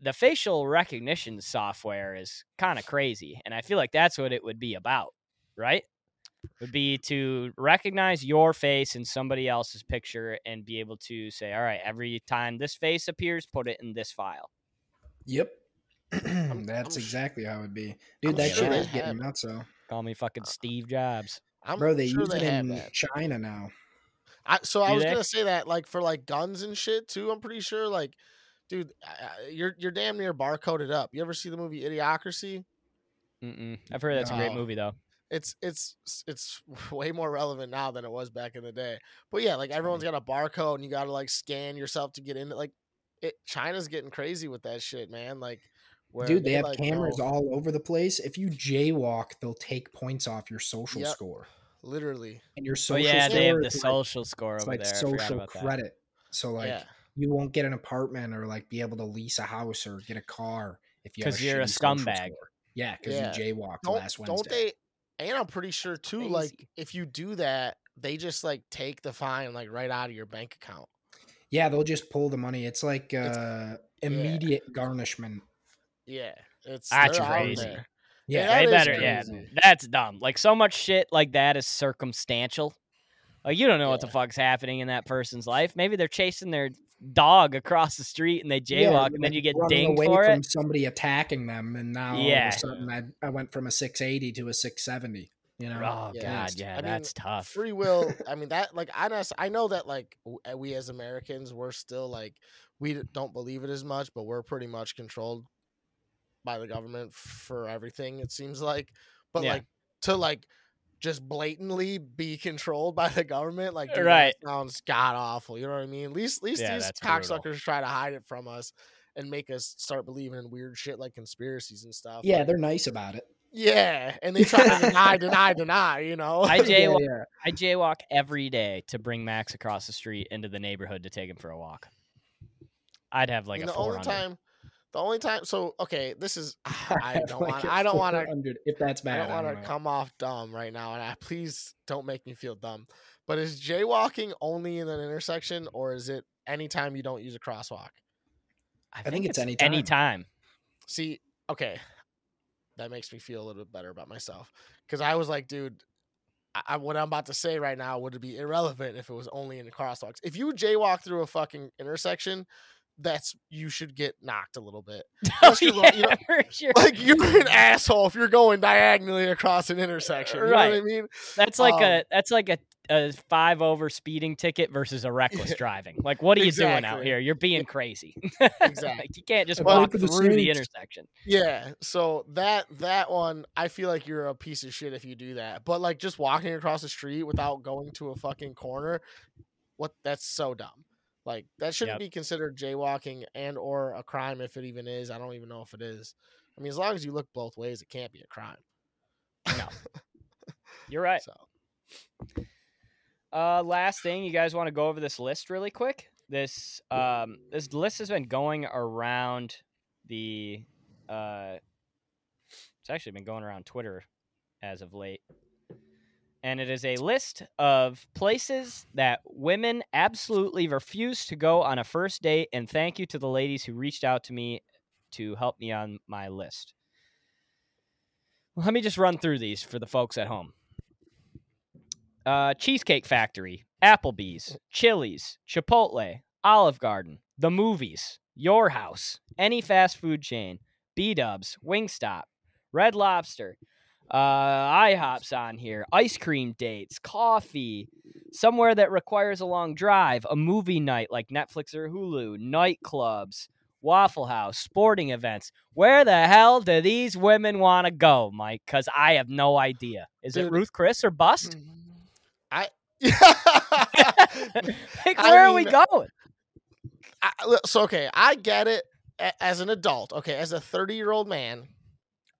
the facial recognition software is kind of crazy, and I feel like that's what it would be about, right? Would be to recognize your face in somebody else's picture and be able to say, all right, every time this face appears, put it in this file. Yep. That's I'm sh- exactly how it would be. Dude, I'm that sure shit is getting have- nuts, so. Call me fucking Steve Jobs. I'm Bro, they sure use they it in that. China now. I, so I Do was they? gonna say that, like for like guns and shit too. I'm pretty sure, like, dude, uh, you're you're damn near barcoded up. You ever see the movie Idiocracy? Mm-mm. I've heard that's a great movie though. It's it's it's way more relevant now than it was back in the day. But yeah, like everyone's got a barcode and you got to like scan yourself to get in. Like it, China's getting crazy with that shit, man. Like, where Dude, they have like, cameras know- all over the place. If you jaywalk, they'll take points off your social Yep. score. literally. And your Oh social yeah, score they have is the like, social score it's over like there. Social about that. credit. So like yeah, you won't get an apartment or like be able to lease a house or get a car if you have 'Cause you're a scumbag. store. Yeah, because Yeah. you jaywalked don't, last Wednesday. don't they? And I'm pretty sure too. Like if you do that, they just like take the fine like right out of your bank account. Yeah, they'll just pull the money. It's like It's- uh, immediate garnishment. Yeah, it's That's crazy. there. Yeah, that they is better. Yeah, that's dumb. Like so much shit like that is circumstantial. Like you don't know what the fuck's happening in that person's life. Maybe they're chasing their dog across the street and they jaywalk, Yeah, and then you get running dinged away for from it. somebody attacking them, and now all Yeah. of a sudden I, I went from a 680 to a 670. You know, Oh Yeah, god, it's- yeah, I mean, that's tough. Free will. I mean that. Like I know. I know that. Like uh, we as Americans, we're still like we don't believe it as much, but we're pretty much controlled by the government for everything. It seems like, but Yeah. like to like just blatantly be controlled by the government, like dude, that Right. sounds god awful. You know what I mean? At least, at least Yeah, these that's brutal. cocksuckers try to hide it from us and make us start believing in weird shit like conspiracies and stuff. yeah, Like, they're nice about it. yeah, and they try to deny, deny, deny. You know, I Yeah, jaywalk. yeah. I jaywalk every day to bring Max across the street into the neighborhood to take him for a walk. I'd have like I mean, a the only 400. time, the only time. So okay, this is. I don't like want. I don't want to. 400, If that's bad. I don't want to come off dumb right now, and I please don't make me feel dumb. But is jaywalking only in an intersection, or is it anytime you don't use a crosswalk? I, think it's anytime. Anytime. See, okay, that makes me feel a little bit better about myself because I was like, dude, I, I, what I'm about to say right now would be irrelevant if it was only in the crosswalks. If you jaywalk through a fucking intersection, that's you should get knocked a little bit. Unless you're, yeah, you know, sure. like you're an asshole if you're going diagonally across an intersection. You know what I mean? That's like um, a that's like a, a five over speeding ticket versus a reckless driving. Like, what are you doing out here? You're being crazy. Exactly. like, you can't just Well, walk for the through the intersection. Yeah. So that that one, I feel like you're a piece of shit if you do that. But like just walking across the street without going to a fucking corner, what? That's so dumb. Like that shouldn't Yep. be considered jaywalking and or a crime if it even is. I don't even know if it is. I mean, as long as you look both ways, it can't be a crime. No. You're right. So Uh, last thing, you guys want to go over this list really quick? This um, this list has been going around the uh, it's actually been going around Twitter as of late, and it is a list of places that women absolutely refuse to go on a first date. And thank you to the ladies who reached out to me to help me on my list. Let me just run through these for the folks at home uh, Cheesecake Factory, Applebee's, Chili's, Chipotle, Olive Garden, the movies, your house, any fast food chain, B Dubs, Wingstop, Red Lobster, uh, IHOP's on here, ice cream dates, coffee, somewhere that requires a long drive, a movie night like Netflix or Hulu, nightclubs, Waffle House, sporting events. Where the hell do these women want to go, Mike? Because I have no idea. Is it Ruth Chris or bust? I. like, I where are we going? I, so okay, I get it as an adult. Okay, as a 30 year old man,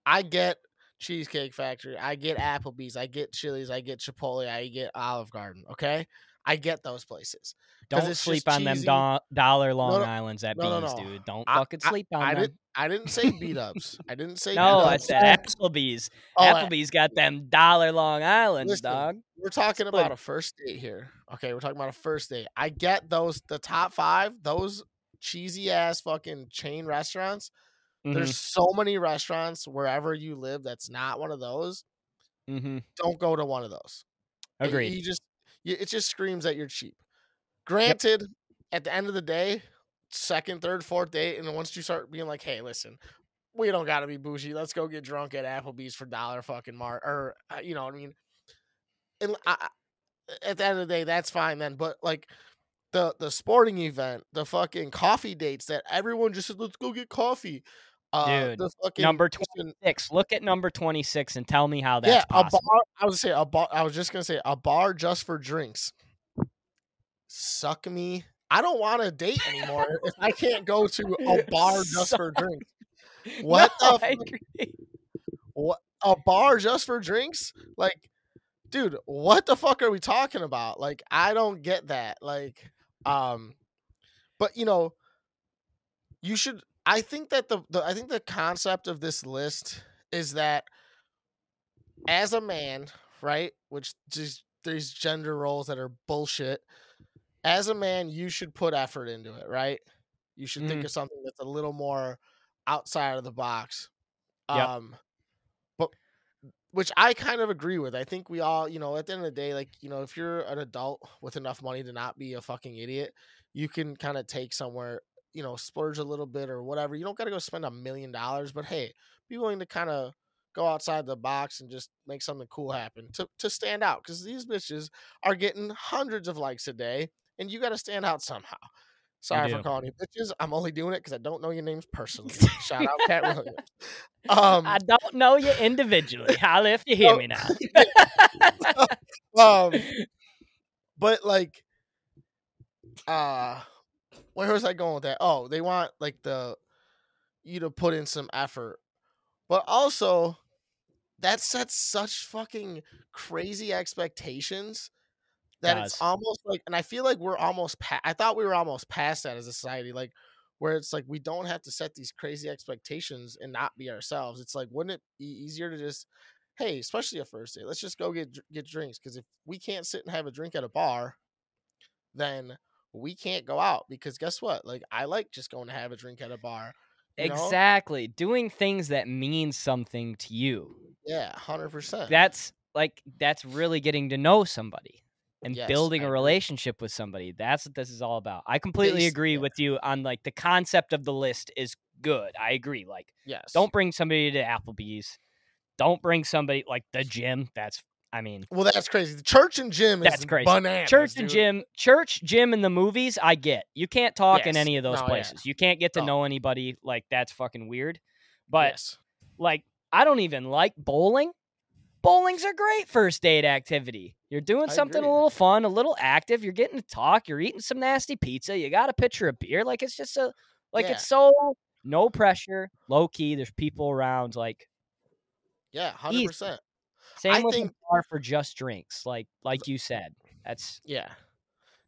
I get Cheesecake Factory, I get Applebee's, I get Chili's, I get Chipotle, I get Olive Garden. Okay, I get those places. Don't sleep on them do- dollar Long no, Islands at no, no, Beans, no. dude. Don't I- fucking sleep on I them. didn't. I didn't say beat ups. I didn't say. no, I said Applebee's. Oh, I- Applebee's got them dollar Long Islands, Listen, dog. We're talking It's about a first date here. Okay, we're talking about a first date. I get those the top five, those cheesy ass fucking chain restaurants. Mhm, There's so many restaurants wherever you live that's not one of those. mhm. Don't go to one of those. Agreed. You just you, it just screams that you're cheap. Granted, at the end of the day, second, third, fourth date, and once you start being like, "Hey, listen, we don't got to be bougie. Let's go get drunk at Applebee's for dollar fucking mar or uh, you know what I mean." And I- at the end of the day, that's fine then. But like the the sporting event, the fucking coffee dates that everyone just said, "Let's go get coffee." Uh, Dude, the fucking Number 26. Look at number 26 and tell me how that's yeah, a possible. bar. I was say a bar. I was just gonna say a bar just for drinks. Suck me. I don't want to date anymore if I can't go to a bar just for drinks. What No, the. What a bar just for drinks? Like, dude, what the fuck are we talking about? Like, I don't get that. Like, um, but you know, you should. I think that the, the I think the concept of this list is that as a man, right? Which just these gender roles that are bullshit. As a man, you should put effort into it, right? You should think Mhm. of something that's a little more outside of the box. Yep. Um, but which I kind of agree with. I think we all, you know, at the end of the day, like, you know, if you're an adult with enough money to not be a fucking idiot, you can kind of take somewhere, you know, splurge a little bit or whatever. You don't got to go spend a million dollars, but hey, be willing to kind of go outside the box and just make something cool happen to, to stand out because these bitches are getting hundreds of likes a day and you got to stand out somehow. Sorry for calling you bitches. I'm only doing it because I don't know your names personally. Shout out Katt Williams. Um, I don't know you individually. Holla if you hear Oh, me now. um, but like, uh, where was I going with that? Oh, they want like the you to put in some effort, but also that sets such fucking crazy expectations that it's almost like, and I feel like we're almost. Pa- I thought we were almost past that as a society, like where it's like we don't have to set these crazy expectations and not be ourselves. It's like, wouldn't it be easier to just hey, especially a first date, let's just go get get drinks because if we can't sit and have a drink at a bar, then we can't go out because guess what? Like I like just going to have a drink at a bar. you know? Exactly. Doing things that mean something to you. Yeah, hundred percent. That's like that's really getting to know somebody and Yes, building a relationship with somebody. That's what this is all about. I completely Basi- agree yeah. with you on like the concept of the list is good. I agree. Like yes. don't bring somebody to Applebee's. Don't bring somebody like the gym. That's I mean Well, that's crazy. The church and gym is That's crazy. bananas. church and dude. gym church gym in the movies i get you can't talk in any of those No, yeah. places you can't get to No. know anybody like that's fucking weird but Yes. like i don't even like bowling bowling's a great first date activity you're doing I something agree. a little fun a little active you're getting to talk you're eating some nasty pizza you got a pitcher of beer like it's just a like Yeah. it's so no pressure low key there's people around like Yeah, hundred percent. Same I with think- the bar for just drinks like like you said that's Yeah.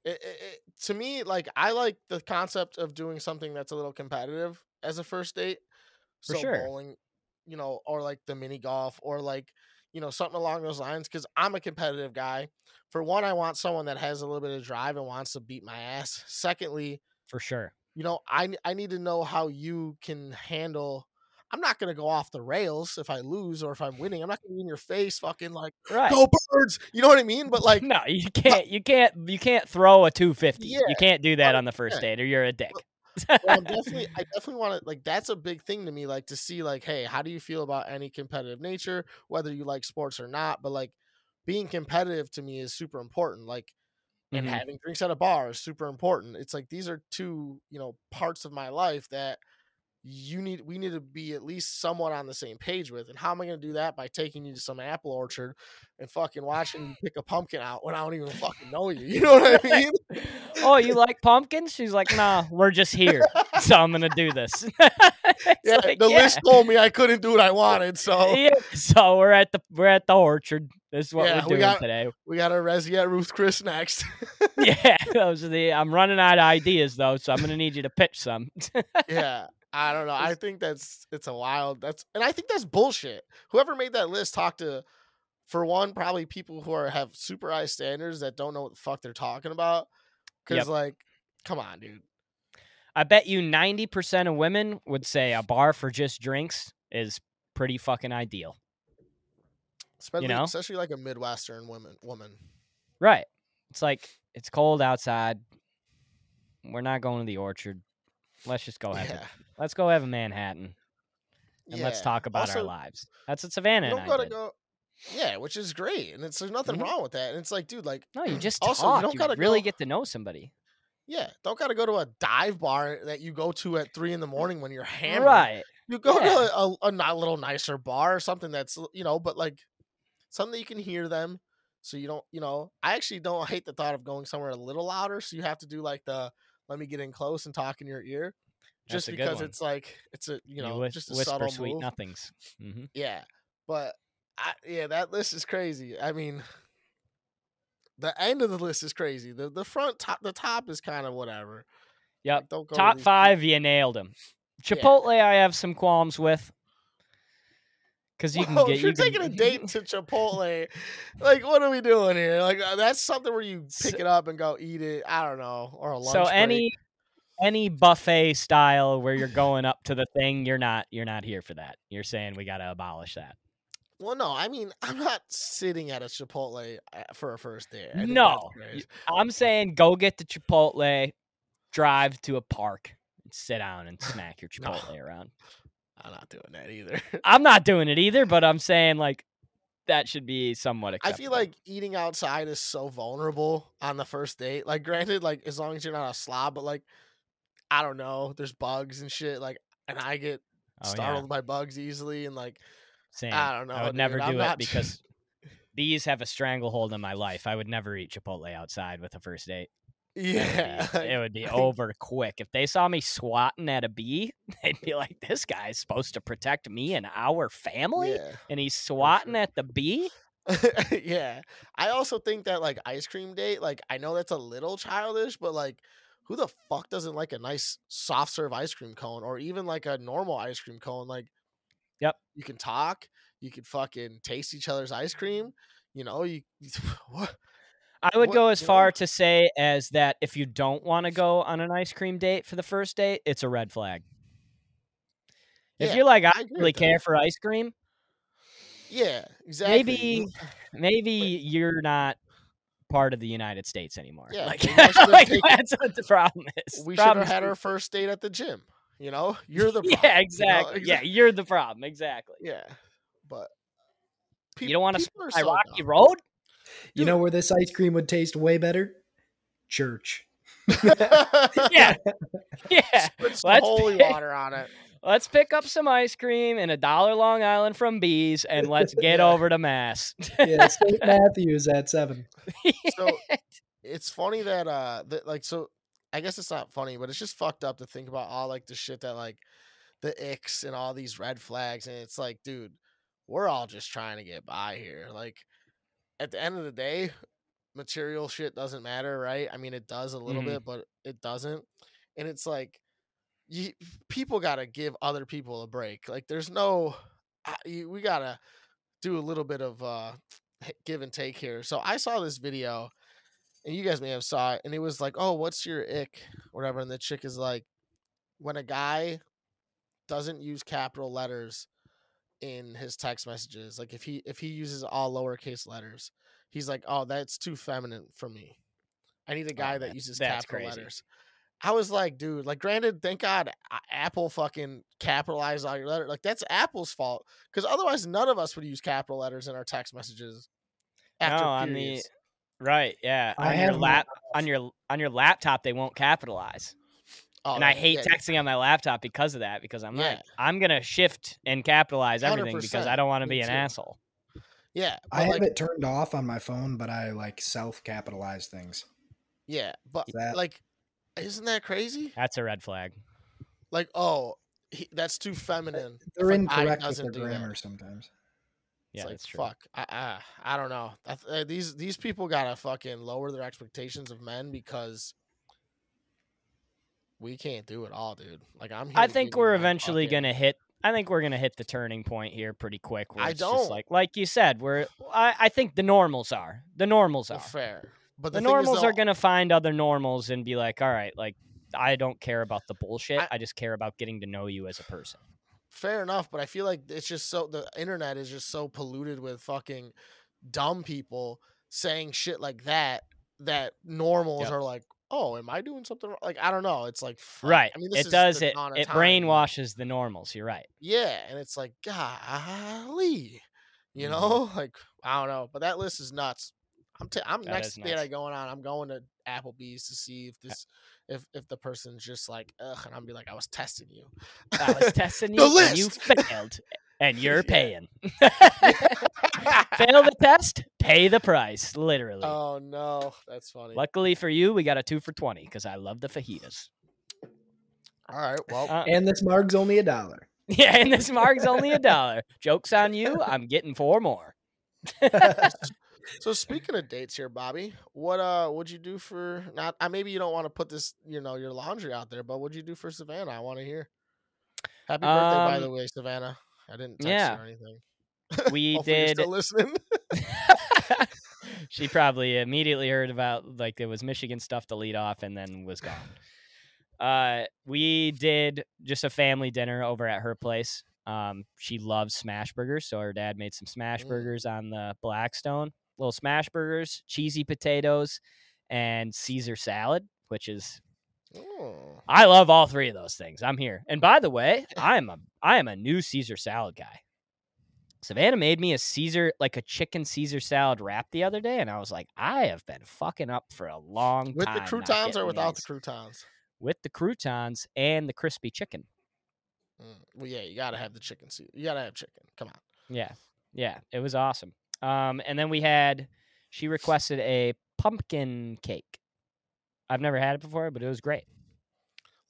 It, it, it, to me, like I like the concept of doing something that's a little competitive as a first date. For so sure. bowling, you know, or like the mini golf, or like you know something along those lines. Because I'm a competitive guy. For one, I want someone that has a little bit of drive and wants to beat my ass. Secondly, for sure you know, I I need to know how you can handle. I'm not gonna go off the rails if I lose or if I'm winning. I'm not gonna be in your face, fucking like right go birds. You know what I mean? But like, no, you can't. You can't. You can't throw a two fifty. Yeah, you can't do that on the first 100%. date, or you're a dick. well, definitely I definitely want to like that's a big thing to me like to see like hey how do you feel about any competitive nature whether you like sports or not but like being competitive to me is super important like and Mhm. having drinks at a bar is super important it's like these are two you know parts of my life that you need we need to be at least somewhat on the same page with and how am i going to do that by taking you to some apple orchard and fucking watching you pick a pumpkin out when i don't even fucking know you you know what i mean oh, you like pumpkins? She's like, nah, we're just here, so I'm gonna do this. Yeah like, the yeah. list told me i couldn't do what i wanted so Yeah, so we're at the we're at the orchard. This is what Yeah, we're we doing got- today. We got a Resi at Ruth Chris next. Yeah, those are the. I'm running out of ideas though, so I'm gonna need you to pitch some. yeah. I don't know. I think that's it's a wild that's and I think that's bullshit. Whoever made that list talked to for one, probably people who are have super high standards that don't know what the fuck they're talking about. Cause Yep. like, come on, dude. I bet you 90% of women would say a bar for just drinks is pretty fucking ideal. Especially, know? especially like a Midwestern woman woman. Right. It's like it's cold outside. We're not going to the orchard. Let's just go have Yeah. a, let's go have a Manhattan and let's talk about our lives. That's what Savannah You don't gotta go Yeah, which is great. And it's there's nothing Mhm. wrong with that. And it's like, dude, like No, you just also talk. you don't gotta really go, get to know somebody. Yeah, don't gotta go to a dive bar that you go to at three in the morning when you're hammered. Right. You go Yeah. to a, a, ni- little nicer bar or something that's you know, but like something that you can hear them, so you don't you know. I actually don't hate the thought of going somewhere a little louder, so you have to do like the let me get in close and talk in your ear, just because it's like it's a you know whis- just a whisper subtle sweet move. nothings. hmm Yeah, but I, yeah, that list is crazy. I mean, the end of the list is crazy. The the front top, the top is kind of whatever. Yep. Like, don't go Top five, you nailed him. Chipotle, I have some qualms with. Because you can Whoa, get if you're you can- taking a date to Chipotle, like what are we doing here? Like uh, that's something where you pick So- it up and go eat it. I don't know, or a lunch. so break. any any buffet style where you're going up to the thing, you're not you're not here for that. You're saying we got to abolish that. Well, no, I mean I'm not sitting at a Chipotle uh, for a first date. I think that's No. I'm saying go get the Chipotle, drive to a park, and sit down and smack your No. Chipotle around. I'm not doing that either. I'm not doing it either, but I'm saying like that should be somewhat I feel like eating outside is so vulnerable on the first date. Like, granted, like as long as you're not a slob, but like, I don't know, there's bugs and shit. Like, and I get Oh, yeah. startled by bugs easily, and like, Same. I don't know. I would dude, never I'm do not- it because bees have a stranglehold in my life. I would never eat Chipotle outside with a first date. It would be- yeah, it would be over quick. If they saw me swatting at a bee, they'd be like, "This guy's supposed to protect me and our family, yeah. and he's swatting at the bee." yeah. I also think that like ice cream date, like I know that's a little childish, but like who the fuck doesn't like a nice soft serve ice cream cone or even like a normal ice cream cone? Like Yep. you can talk, you can fucking taste each other's ice cream. You know, you what I would What- go as far know? to say as that if you don't want to go on an ice cream date for the first date, it's a red flag. If Yeah, you're like, I I really with that. care for ice cream, Yeah, exactly. maybe maybe you're not part of the United States anymore. Yeah, like, maybe I should've like, that's what the problem is. we should have had our first date at the gym. You know, you're the problem, Yeah, you know? exactly. Yeah, you're the problem. Exactly. yeah. But you don't want to spy Rocky. Road? You know where this ice cream would taste way better? Church. Yeah. Yeah. Put some Let's holy pick- water on it. Let's pick up some ice cream and a dollar Long Island from Bees and let's get Yeah. over to Mass. Yeah, St. Matthews at seven. So it's funny that uh that like so I guess it's not funny, but it's just fucked up to think about all like the shit that like the icks and all these red flags and it's like, dude, we're all just trying to get by here. Like at the end of the day, material shit doesn't matter, right? I mean it does a little Mhm. bit, but it doesn't. And it's like you, people got to give other people a break. Like there's no you, we got to do a little bit of uh give and take here. So I saw this video, and you guys may have saw it, and it was like, "Oh, what's your ick?" Whatever, and the chick is like, when a guy doesn't use capital letters in his text messages, like if he if he uses all lowercase letters, he's like, "Oh, that's too feminine for me. I need a oh, guy that that- uses capital crazy. letters." I was like, dude, like, granted, thank God uh, Apple fucking capitalized all your letter. Like, that's Apple's fault because otherwise, none of us would use capital letters in our text messages. After No, on the- Right, yeah. I On your have my- lap on your on your laptop they won't capitalize. Oh, and I hate yeah, texting on my laptop because of that because I'm Yeah. like I'm going to shift and capitalize everything because I don't want to be an too. asshole. Yeah, I but, have like, it turned off on my phone, but I like self capitalize things. yeah, but That- like, isn't that crazy? That's a red flag. Like, oh, he, that's too feminine. They're if a guy incorrect with their do that. grammar sometimes. Yeah, it's like that's true. fuck. I, I I don't know. I, uh, these these people gotta fucking lower their expectations of men because we can't do it all, dude. Like I'm. Here I think we're eventually to hit I think we're going to hit the turning point here pretty quick where I don't. like like you said, we're I, I think the normals are. The normals Well, are. fair, but the the, thing is, normals are going to find other normals and be like, "All right, like I don't care about the bullshit. I- I just care about getting to know you as a person." fair enough, but I feel like it's just so the internet is just so polluted with fucking dumb people saying shit like that that normals Yep. are like, oh, am I doing something wrong? Like I don't know. It's like fuck. Right. I mean, this it is does it. It brainwashes the normals. You're right. Yeah, and it's like, golly, you Mhm. know, like I don't know, but that list is nuts. I'm t- I'm That next date. I going on. I'm going to Applebee's to see if this if if the person's just like ugh, and I'm be like, I was testing you. I was testing The you and you failed, and you're paying. Fail the test, pay the price. Literally. oh no, that's funny. Luckily for you, we got a two for twenty because I love the fajitas. All right, well, Uh, And this marg's only a dollar. yeah, and this marg's only a dollar. Jokes on you. I'm getting four more. So speaking of dates here, Bobby, what uh would you do for not? Uh, maybe you don't want to put this, you know, your laundry out there, but what'd you do for Savannah? I want to hear. Happy birthday, by the Um, way, Savannah. I didn't text yeah. her or anything. We did. still listening. she probably immediately heard about like there was Michigan stuff to lead off and then was gone. Uh, we did just a family dinner over at her place. Um, she loves smash burgers, so her dad made some smash Mm. burgers on the Blackstone. Little smash burgers, cheesy potatoes, and Caesar salad, which is oh, I love all three of those things. I'm here. And by the way, I am a I am a new Caesar salad guy. Savannah made me a Caesar like a chicken Caesar salad wrap the other day, and I was like, I have been fucking up for a long with time. With the croutons or without the croutons? with the croutons and the crispy chicken. Mm, Well, yeah, you gotta have the chicken. You gotta have chicken. Come on. Yeah, yeah, it was awesome. Um, and then we had she requested a pumpkin cake. I've never had it before, but it was great.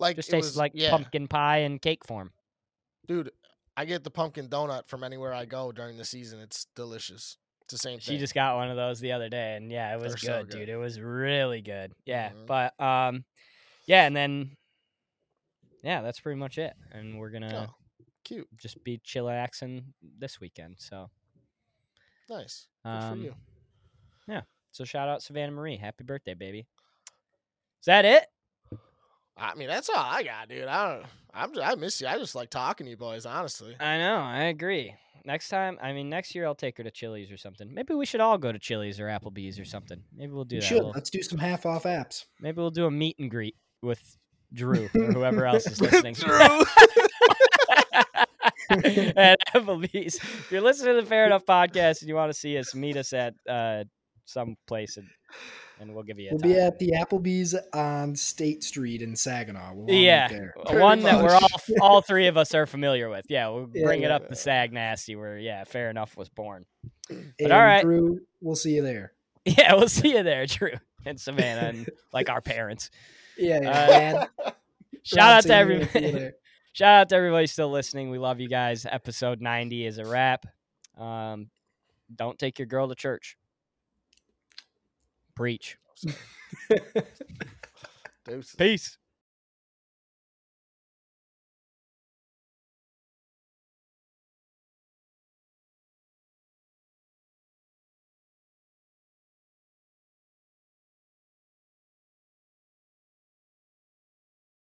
Like Just it tastes was- like yeah, pumpkin pie in cake form. dude. I get the pumpkin donut from anywhere I go during the season. It's delicious. It's the same thing. She just got one of those the other day, and yeah, it was They're so good, dude. It was really good. Yeah, Mhm. but um, yeah, and then yeah, that's pretty much it. And we're gonna Oh, cute. just be chillaxing this weekend. So Nice. Good um, for you. yeah. So shout out Savannah Marie, happy birthday, baby. Is that it? I mean, that's all I got, dude. I don't. I'm. Just, I miss you. I just like talking to you boys, honestly. I know, I agree. Next time, I mean, next year I'll take her to Chili's or something. Maybe we should all go to Chili's or Applebee's or something. Maybe we'll do We that. should. We'll- Let's do some half off apps. maybe we'll do a meet and greet with Drew or whoever else is listening. Drew. at Applebee's. If you're listening to the Fair Enough podcast and you want to see us, meet us at uh, some place and, and we'll give you a We'll time. be at the Applebee's on State Street in Saginaw. We'll yeah, there. one that we're all all three of us are familiar with. Yeah, we'll Yeah, bring it yeah. up the Sag Nasty where yeah, Fair Enough was born. And all right. Drew, we'll see you there. Yeah, we'll see you there, Drew and Savannah and like our parents. Yeah, yeah. Uh, Dad, Shout out to you there, see you everybody. Shout out to everybody still listening. We love you guys. Episode 90 is a wrap. Um, don't take your girl to church. Preach. Deuces. Peace.